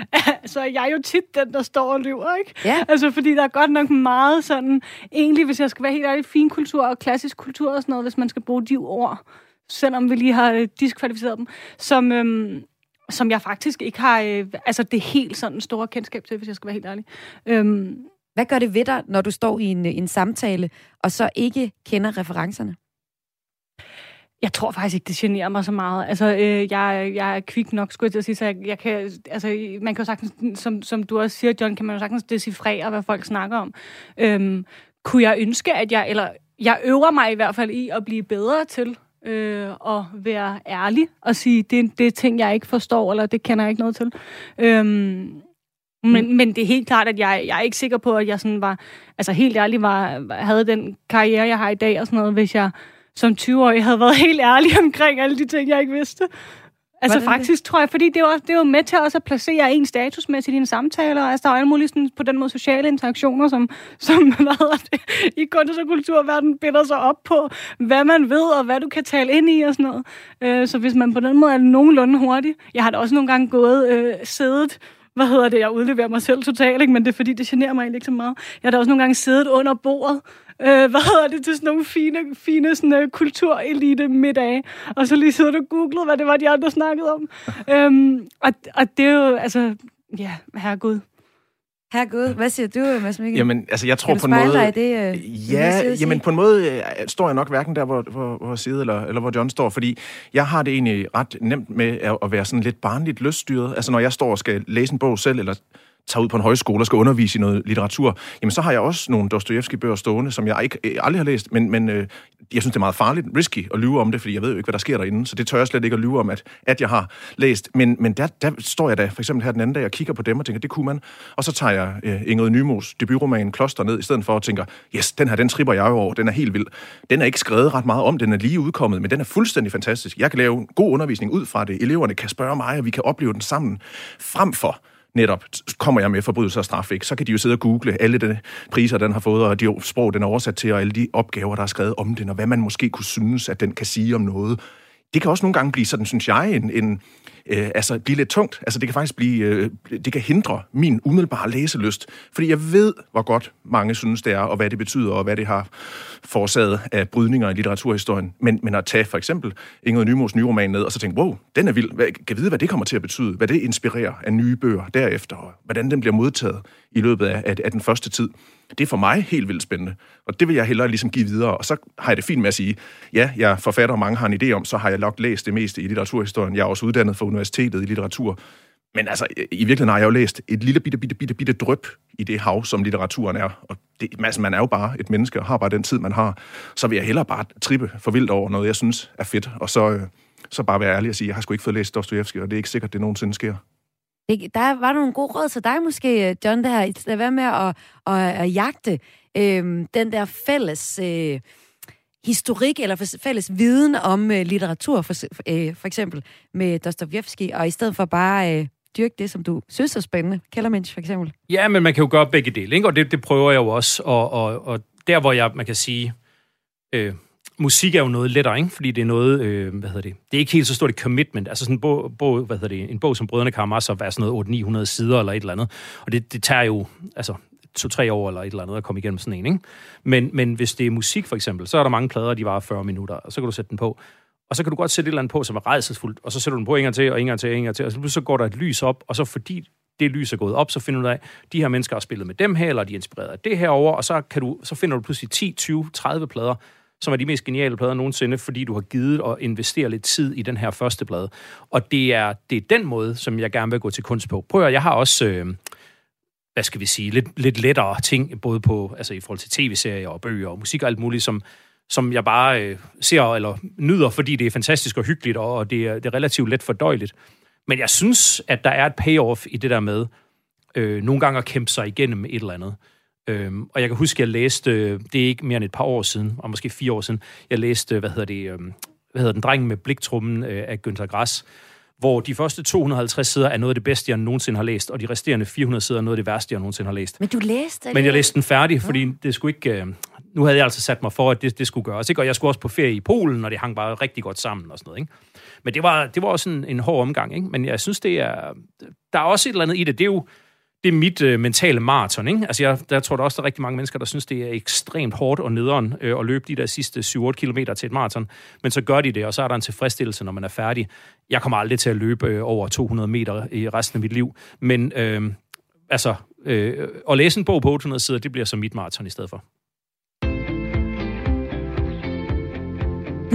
[SPEAKER 3] så er jeg jo tit den, der står og lyver, ikke?
[SPEAKER 1] Ja.
[SPEAKER 3] Altså fordi der er godt nok meget sådan, egentlig hvis jeg skal være helt ærlig, fin kultur og klassisk kultur og sådan noget, hvis man skal bruge de ord, selvom vi lige har øh, diskvalificeret dem, som, øhm, som jeg faktisk ikke har, øh, altså det helt sådan store kendskab til, hvis jeg skal være helt ærlig. Øhm,
[SPEAKER 1] Hvad gør det ved dig, når du står i en, en samtale, og så ikke kender referencerne?
[SPEAKER 3] Jeg tror faktisk ikke, det generer mig så meget. Altså, øh, jeg, jeg er kvik nok, skulle jeg til at sige, så jeg, jeg kan, altså, man kan jo sagtens, som, som du også siger, John, kan man jo sagtens decifrere, hvad folk snakker om. Øhm, kunne jeg ønske, at jeg, eller jeg øver mig i hvert fald i at blive bedre til øh, at være ærlig og sige, det, det er ting, jeg ikke forstår, eller det kender jeg ikke noget til. Øhm, men, men det er helt klart, at jeg, jeg er ikke sikker på, at jeg sådan var, altså helt ærlig var, havde den karriere, jeg har i dag og sådan noget, hvis jeg som 20-årig havde været helt ærlig omkring alle de ting, jeg ikke vidste. Altså
[SPEAKER 1] Hvordan det?
[SPEAKER 3] faktisk tror jeg, fordi det er, jo, også, det er jo med til også at placere en statusmæssigt i dine samtaler. Altså der er jo alle mulige sådan, på den måde sociale interaktioner, som, som hvad hedder det, i kunst- og kulturverdenen binder sig op på, hvad man ved, og hvad du kan tale ind i og sådan noget. Øh, så hvis man på den måde er nogenlunde hurtig. Jeg har da også nogle gange gået, øh, siddet hvad hedder det, jeg udleverer mig selv totalt, ikke? men det er fordi, det generer mig egentlig ikke så meget. Jeg har da også nogle gange siddet under bordet, øh, hvad hedder det, til sådan nogle fine, fine sådan, uh, kulturelite middage, og så lige siddet og googlet, hvad det var, de andre snakkede om. øhm, og, og det er jo, altså, ja, herregud.
[SPEAKER 1] Herregud, hvad siger du, Mads Mikkel?
[SPEAKER 2] Jamen, altså, jeg tror på en måde...
[SPEAKER 1] det, øh,
[SPEAKER 2] ja,
[SPEAKER 1] og
[SPEAKER 2] jamen på en måde øh, står jeg nok hverken der, hvor, hvor, hvor Side eller, eller hvor John står, fordi jeg har det egentlig ret nemt med at, at være sådan lidt barnligt løsstyret. Altså, når jeg står og skal læse en bog selv, eller tager ud på en højskole og skal undervise i noget litteratur, jamen så har jeg også nogle Dostojevski-bøger stående, som jeg ikke, øh, aldrig har læst, men, men øh, jeg synes, det er meget farligt, risky at lyve om det, fordi jeg ved jo ikke, hvad der sker derinde, så det tør jeg slet ikke at lyve om, at, at jeg har læst. Men, men der, der står jeg da for eksempel her den anden dag og kigger på dem og tænker, det kunne man. Og så tager jeg øh, Ingrid Nymos debutroman Kloster ned, i stedet for at tænke, yes, den her, den tripper jeg over, den er helt vild. Den er ikke skrevet ret meget om, den er lige udkommet, men den er fuldstændig fantastisk. Jeg kan lave en god undervisning ud fra det. Eleverne kan spørge mig, og vi kan opleve den sammen. Frem for netop kommer jeg med forbrydelser og straf, ikke? så kan de jo sidde og google alle de priser, den har fået, og de sprog, den er oversat til, og alle de opgaver, der er skrevet om den, og hvad man måske kunne synes, at den kan sige om noget. Det kan også nogle gange blive sådan, synes jeg, en, en øh, altså blive lidt tungt. Altså det kan faktisk blive, øh, det kan hindre min umiddelbare læselyst, fordi jeg ved, hvor godt mange synes det er, og hvad det betyder, og hvad det har forårsaget af brydninger i litteraturhistorien. Men, men at tage for eksempel Ingrid Nymos nye roman ned, og så tænke, wow, den er vild. Hvad, kan jeg vide, hvad det kommer til at betyde? Hvad det inspirerer af nye bøger derefter, og hvordan den bliver modtaget i løbet af, af, af den første tid. Det er for mig helt vildt spændende, og det vil jeg hellere ligesom give videre. Og så har jeg det fint med at sige, ja, jeg forfatter, og mange har en idé om, så har jeg nok læst det meste i litteraturhistorien. Jeg er også uddannet fra universitetet i litteratur. Men altså, i virkeligheden har jeg jo læst et lille bitte, bitte, bitte, bitte drøb i det hav, som litteraturen er. Og det, altså, man er jo bare et menneske, og har bare den tid, man har. Så vil jeg hellere bare trippe for vildt over noget, jeg synes er fedt. Og så, øh, så bare være ærlig og sige, jeg har sgu ikke fået læst Dostoyevsky, og det er ikke sikkert, det nogensinde sker.
[SPEAKER 1] Det, der var nogle gode råd til dig måske, John, det her. Lad være med at, at, at jagte øh, den der fælles øh, historik eller fælles viden om øh, litteratur, for, øh, for eksempel med Dostojevski, og i stedet for bare øh, dyrke det, som du synes er spændende. Kellermensch for eksempel.
[SPEAKER 4] Ja, men man kan jo gøre begge dele, ikke? og det, det prøver jeg jo også. Og, og, og der, hvor jeg, man kan sige, øh, musik er jo noget lettere, ikke? fordi det er noget, øh, hvad hedder det, det er ikke helt så stort et commitment. Altså sådan en bog, bog hvad hedder det, en bog som Brødrene Karamazov er sådan noget 800-900 sider eller et eller andet. Og det, det tager jo, altså to-tre år eller et eller andet at komme igennem sådan en, ikke? Men, men hvis det er musik for eksempel, så er der mange plader, de varer 40 minutter, og så kan du sætte den på. Og så kan du godt sætte et eller andet på, som er redselsfuldt, og så sætter du den på en gang til, og en gang til, og en gang til, og så så går der et lys op, og så fordi det lys er gået op, så finder du ud af, de her mennesker har spillet med dem her, eller de er inspireret af det her over, og så, kan du, så finder du pludselig 10, 20, 30 plader, som er de mest geniale plader nogensinde, fordi du har givet og investere lidt tid i den her første plade. Og det er, det er den måde, som jeg gerne vil gå til kunst på. Prøv at, jeg har også, øh, hvad skal vi sige, lidt, lidt lettere ting, både på, altså i forhold til tv-serier og bøger og musik og alt muligt, som, som jeg bare øh, ser eller nyder, fordi det er fantastisk og hyggeligt, og, og det, er, det er relativt let fordøjeligt. Men jeg synes, at der er et payoff i det der med øh, nogle gange at kæmpe sig igennem et eller andet. Øhm, og jeg kan huske, at jeg læste, øh, det er ikke mere end et par år siden, og måske fire år siden, jeg læste, øh, hvad hedder det, øh, hvad hedder den, Drengen med bliktrummen øh, af Günther Grass, hvor de første 250 sider er noget af det bedste, jeg nogensinde har læst, og de resterende 400 sider er noget af det værste, jeg nogensinde har læst.
[SPEAKER 1] Men du læste
[SPEAKER 4] Men jeg læste den færdig, fordi det skulle ikke... Øh, nu havde jeg altså sat mig for, at det, det skulle gøres. Ikke? Og jeg skulle også på ferie i Polen, og det hang bare rigtig godt sammen og sådan noget. Ikke? Men det var, det var også en, en hård omgang. Ikke? Men jeg synes, det er... Der er også et eller andet i det. Det er jo det er mit øh, mentale maraton. Ikke? Altså jeg, der tror der også, der er rigtig mange mennesker, der synes, det er ekstremt hårdt og nederen øh, at løbe de der sidste 7-8 km til et maraton. Men så gør de det, og så er der en tilfredsstillelse, når man er færdig. Jeg kommer aldrig til at løbe øh, over 200 meter i resten af mit liv. Men øh, altså, øh, at læse en bog på 800 sider, det bliver så mit maraton i stedet for.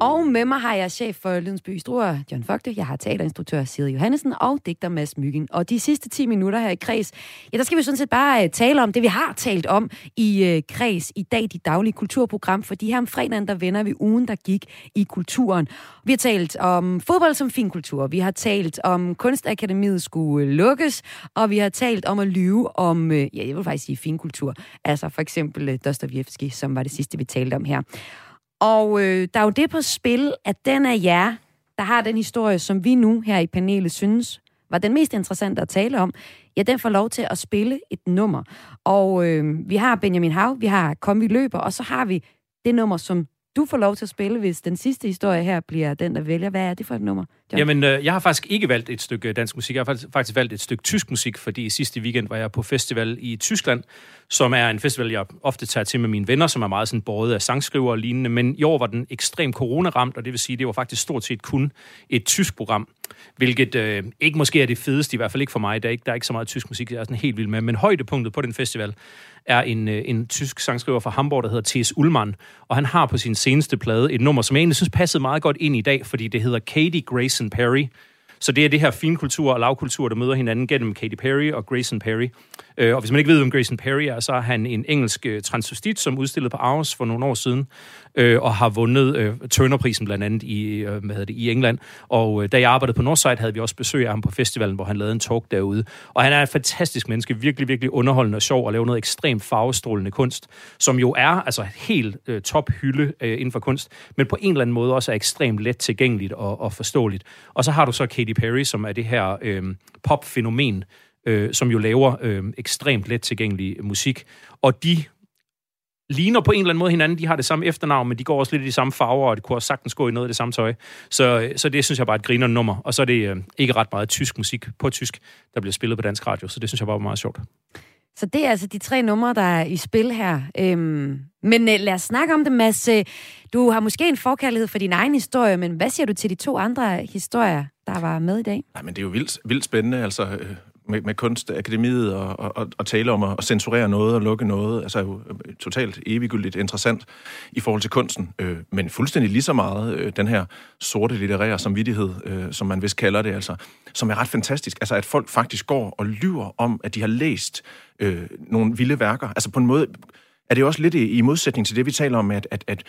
[SPEAKER 1] Og med mig har jeg chef for Lydensby Struer, John Fogte. Jeg har teaterinstruktør Siri Johannesen og digter Mads Myggen. Og de sidste 10 minutter her i Kreds, ja, der skal vi sådan set bare øh, tale om det, vi har talt om i uh, Kreds i dag, de daglige kulturprogram. Fordi her om fredagen, der vender vi ugen, der gik i kulturen. Vi har talt om fodbold som fin kultur. Vi har talt om kunstakademiet skulle øh, lukkes. Og vi har talt om at lyve om, uh, ja, jeg vil faktisk sige fin kultur. Altså for eksempel uh, Dostoyevsky, som var det sidste, vi talte om her. Og øh, der er jo det på spil, at den af jer, der har den historie, som vi nu her i panelet synes var den mest interessante at tale om, ja, den får lov til at spille et nummer. Og øh, vi har Benjamin Hav, vi har Kombi Løber, og så har vi det nummer, som du får lov til at spille, hvis den sidste historie her bliver den, der vælger. Hvad er det for et nummer,
[SPEAKER 4] John? Jamen, øh, jeg har faktisk ikke valgt et stykke dansk musik. Jeg har faktisk, faktisk valgt et stykke tysk musik, fordi sidste weekend var jeg på festival i Tyskland, som er en festival, jeg ofte tager til med mine venner, som er meget sådan båret af sangskriver og lignende. Men i år var den ekstremt coronaramt, og det vil sige, det var faktisk stort set kun et tysk program, hvilket øh, ikke måske er det fedeste, i hvert fald ikke for mig. Der er ikke, der er ikke så meget tysk musik, jeg er sådan helt vild med. Men højdepunktet på den festival er en, øh, en tysk sangskriver fra Hamburg, der hedder T.S. Ullmann, og han har på sin seneste plade et nummer, som jeg egentlig synes passede meget godt ind i dag, fordi det hedder Katie Grayson Perry. Så det er det her finkultur og lavkultur, der møder hinanden gennem Katy Perry og Grayson Perry. Øh, og hvis man ikke ved, hvem Grayson Perry er, så er han en engelsk øh, transvestit, som udstillede på Aarhus for nogle år siden, øh, og har vundet Turnerprisen blandt andet i, hvad hedder det, i England. Og da jeg arbejdede på Northside, havde vi også besøg af ham på festivalen, hvor han lavede en talk derude. Og han er et fantastisk menneske, virkelig, virkelig underholdende og sjov, og laver noget ekstremt farvestrålende kunst, som jo er altså helt øh, tophylde øh, inden for kunst, men på en eller anden måde også er ekstremt let tilgængeligt og, og forståeligt. Og så har du så Katy Perry, som er det her øh, pop-fænomen, øh, som jo laver øh, ekstremt let tilgængelig musik. Og de ligner på en eller anden måde hinanden. De har det samme efternavn, men de går også lidt i de samme farver, og det kunne også sagtens gå i noget af det samme tøj. Så, øh, så det synes jeg bare er et griner nummer. Og så er det øh, ikke ret meget tysk musik på tysk, der bliver spillet på dansk radio. Så det synes jeg bare var meget sjovt.
[SPEAKER 1] Så det er altså de tre numre, der er i spil her. Øhm, men øh, lad os snakke om det, Mads. Øh, du har måske en forkærlighed for din egen historie, men hvad siger du til de to andre historier, der var med i dag?
[SPEAKER 2] Nej, men det er jo vildt, vildt spændende. Altså, øh, med, med kunstakademiet og, og, og tale om at, at censurere noget og lukke noget, altså jo øh, totalt eviggyldigt interessant i forhold til kunsten, øh, men fuldstændig lige så meget øh, den her sorte litterære samvittighed, øh, som man vist kalder det, altså, som er ret fantastisk. Altså at folk faktisk går og lyver om, at de har læst øh, nogle vilde værker. Altså på en måde er det også lidt i, i modsætning til det, vi taler om, at, at, at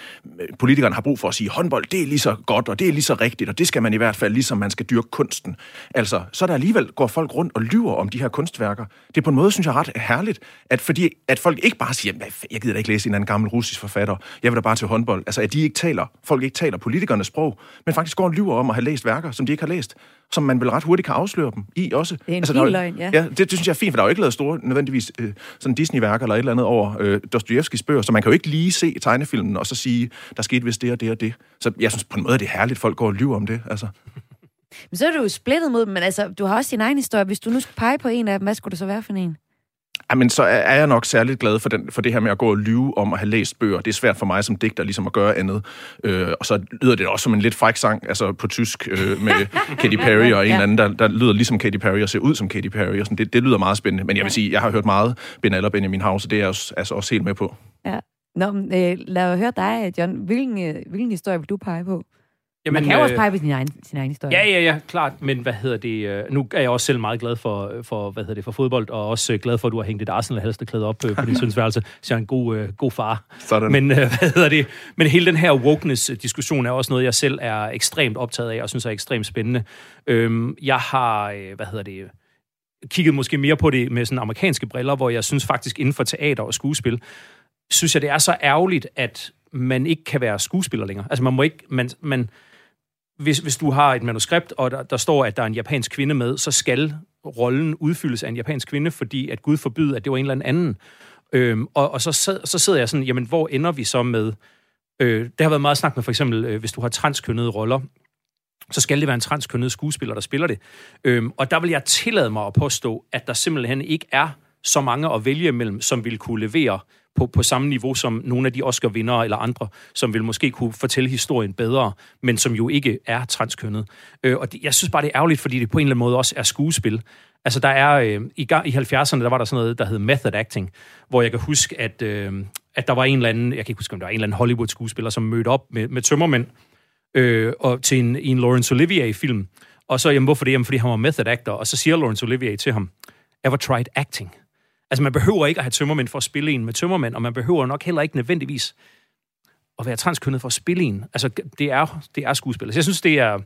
[SPEAKER 2] politikerne har brug for at sige, håndbold, det er lige så godt, og det er lige så rigtigt, og det skal man i hvert fald, ligesom man skal dyrke kunsten. Altså, så der alligevel går folk rundt og lyver om de her kunstværker. Det er på en måde, synes jeg, ret herligt, at fordi at folk ikke bare siger, jeg gider da ikke læse en anden gammel russisk forfatter, jeg vil da bare til håndbold. Altså, at de ikke taler, folk ikke taler politikernes sprog, men faktisk går og lyver om at have læst værker, som de ikke har læst som man vel ret hurtigt kan afsløre dem i også.
[SPEAKER 1] Det er en altså, fin løgn, ja.
[SPEAKER 2] ja det, det synes jeg er fint, for der er jo ikke lavet store, nødvendigvis, øh, sådan Disney-værker eller et eller andet over øh, Dostojevskis bøger, så man kan jo ikke lige se tegnefilmen og så sige, der skete vist det og det og det. Så jeg synes på en måde, det er herligt, at folk går og lyver om det. Altså.
[SPEAKER 1] Men så er du jo splittet mod dem, men altså, du har også din egen historie. Hvis du nu skulle pege på en af dem, hvad skulle det så være for en?
[SPEAKER 2] Jamen, så er jeg nok særligt glad for, den, for det her med at gå og lyve om at have læst bøger. Det er svært for mig som digter ligesom at gøre andet. Øh, og så lyder det også som en lidt fræk sang, altså på tysk, øh, med Katy Perry og en ja. anden, der, der lyder ligesom Katy Perry og ser ud som Katy Perry. Og sådan. Det, det lyder meget spændende. Men jeg vil sige, jeg har hørt meget Ben Aller Benjamin House, og det er jeg også, altså også helt med på.
[SPEAKER 1] Ja. Nå, øh, lad mig høre dig, John. Hvilken, øh, hvilken historie vil du pege på? Jamen, Man kan jo også øh, pege på sin egen, sin egen historie.
[SPEAKER 4] Ja, ja, ja, klart. Men hvad hedder det? Øh, nu er jeg også selv meget glad for, for, hvad hedder det, for fodbold, og også glad for, at du har hængt et arsenal halsterklæde op øh, på din sønsværelse. Så jeg er en god, god far.
[SPEAKER 2] Sådan.
[SPEAKER 4] Men, hvad hedder det? Men hele den her wokeness-diskussion er også noget, jeg selv er ekstremt optaget af, og synes er ekstremt spændende. Øhm, jeg har, hvad hedder det, kigget måske mere på det med sådan amerikanske briller, hvor jeg synes faktisk inden for teater og skuespil, synes jeg, det er så ærgerligt, at man ikke kan være skuespiller længere. Altså man må ikke, man, man, hvis, hvis du har et manuskript, og der, der står, at der er en japansk kvinde med, så skal rollen udfyldes af en japansk kvinde, fordi at Gud forbyder, at det var en eller anden. Øhm, og, og så, så sidder jeg sådan, jamen, hvor ender vi så med... Øh, det har været meget snak med, for eksempel, øh, hvis du har transkønnede roller, så skal det være en transkønnet skuespiller, der spiller det. Øhm, og der vil jeg tillade mig at påstå, at der simpelthen ikke er så mange at vælge imellem, som vil kunne levere på, på samme niveau som nogle af de Oscar-vindere eller andre, som vil måske kunne fortælle historien bedre, men som jo ikke er transkønnet. Øh, og det, jeg synes bare, det er ærgerligt, fordi det på en eller anden måde også er skuespil. Altså, der er øh, i, gang, i 70'erne, der var der sådan noget, der hed method acting, hvor jeg kan huske, at, øh, at der var en eller anden, jeg kan ikke huske, om der var en eller anden Hollywood-skuespiller, som mødte op med, med tømmermænd øh, og til en, en Laurence Olivier-film. Og så, jamen, hvorfor det? Jamen, fordi han var method actor. Og så siger Laurence Olivier til ham, ever tried acting? Altså, man behøver ikke at have tømmermænd for at spille en med tømmermænd, og man behøver nok heller ikke nødvendigvis at være transkønnet for at spille en. Altså, det er, det er skuespil. Så jeg synes, det er...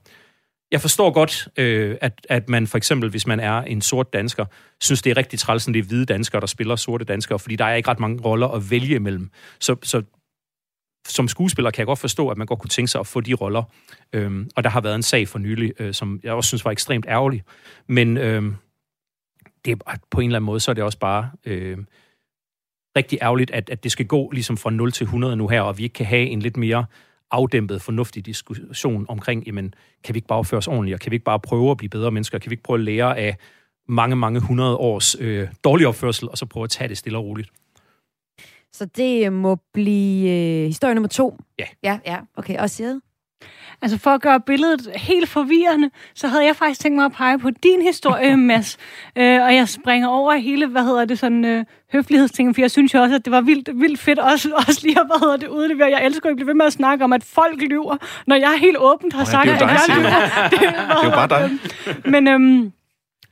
[SPEAKER 4] Jeg forstår godt, øh, at, at man for eksempel, hvis man er en sort dansker, synes, det er rigtig træls, når det er hvide danskere, der spiller sorte danskere, fordi der er ikke ret mange roller at vælge imellem. Så, så som skuespiller kan jeg godt forstå, at man godt kunne tænke sig at få de roller. Øhm, og der har været en sag for nylig, øh, som jeg også synes var ekstremt ærgerlig. Men øh, det er, på en eller anden måde, så er det også bare øh, rigtig ærgerligt, at, at det skal gå ligesom fra 0 til 100 nu her, og vi ikke kan have en lidt mere afdæmpet, fornuftig diskussion omkring, jamen, kan vi ikke bare opføre os ordentligt, og kan vi ikke bare prøve at blive bedre mennesker, kan vi ikke prøve at lære af mange, mange hundrede års øh, dårlig opførsel, og så prøve at tage det stille og roligt.
[SPEAKER 1] Så det må blive øh, historie nummer to?
[SPEAKER 4] Ja.
[SPEAKER 1] Ja, ja. Okay, og siger
[SPEAKER 3] Altså for at gøre billedet helt forvirrende, så havde jeg faktisk tænkt mig at pege på din historie, Mads. øh, og jeg springer over hele, hvad hedder det, sådan øh, høflighedsting, for jeg synes jo også, at det var vildt, vildt fedt også, også lige at, hvad hedder det, udlevere. Jeg elsker at blive ved med at snakke om, at folk lyver, når jeg helt åbent har
[SPEAKER 2] oh,
[SPEAKER 3] sagt,
[SPEAKER 2] at
[SPEAKER 3] jeg
[SPEAKER 2] lyver. det, det er jo bare dig.
[SPEAKER 3] Men øhm,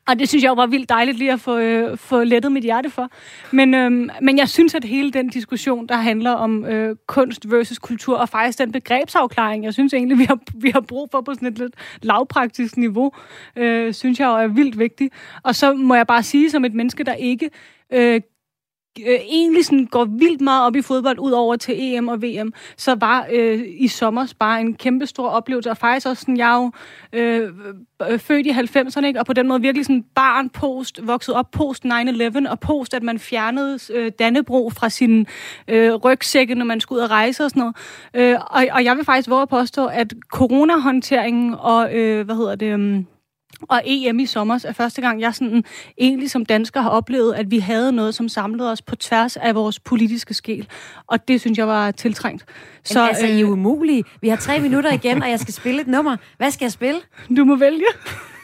[SPEAKER 3] og det synes jeg jo var vildt dejligt lige at få, øh, få lettet mit hjerte for. Men, øhm, men jeg synes, at hele den diskussion, der handler om øh, kunst versus kultur, og faktisk den begrebsafklaring, jeg synes egentlig, vi har, vi har brug for på sådan et lidt lavpraktisk niveau, øh, synes jeg jo er vildt vigtigt. Og så må jeg bare sige, som et menneske, der ikke øh, øh, egentlig sådan går vildt meget op i fodbold, ud over til EM og VM, så var øh, i sommer bare en kæmpe stor oplevelse, og faktisk også sådan, jeg er jo øh, øh, født i 90'erne, ikke? og på den måde virkelig sådan barn post, vokset op post 9-11, og post, at man fjernede øh, Dannebro fra sin øh, rygsække, når man skulle ud og rejse og sådan noget. Øh, og, og jeg vil faktisk våge at påstå, at coronahåndteringen og, øh, hvad hedder det... Øh, og EM i sommer er første gang, jeg sådan, egentlig som dansker har oplevet, at vi havde noget, som samlede os på tværs af vores politiske skæl. Og det synes jeg var tiltrængt.
[SPEAKER 1] Så, Men altså, øh, I er umulige. Vi har tre minutter igen, og jeg skal spille et nummer. Hvad skal jeg spille?
[SPEAKER 3] Du må vælge.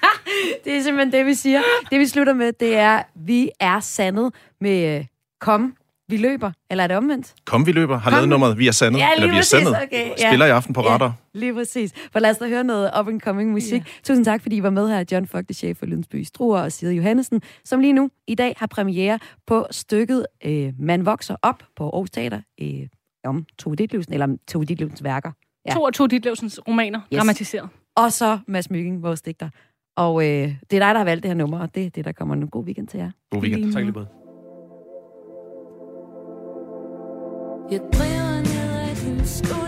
[SPEAKER 1] det er simpelthen det, vi siger. Det, vi slutter med, det er, vi er sandet med øh, Kom vi løber, eller er det omvendt?
[SPEAKER 2] Kom, vi løber. Har lavet nummeret Vi er sandet,
[SPEAKER 1] ja,
[SPEAKER 2] eller Vi er sandet. Okay, ja. Spiller i aften på ja, radar.
[SPEAKER 1] Lige præcis. For lad os da høre noget up-and-coming musik. Ja. Tusind tak, fordi I var med her. John Fogte, chef for Lydensby Struer og Side Johannesen, som lige nu i dag har premiere på stykket øh, Man vokser op på Aarhus Teater øh, om Tove Ditlevsen, eller Tove Ditlevsens værker.
[SPEAKER 3] Ja. To af Tove Ditlevsens romaner, yes. dramatiseret.
[SPEAKER 1] Og så Mads Myggen, vores digter. Og øh, det er dig, der har valgt det her nummer, og det er det, der kommer en god weekend til jer.
[SPEAKER 2] God weekend.
[SPEAKER 4] Tak lige både.
[SPEAKER 6] Jeg driver ned ad din sko.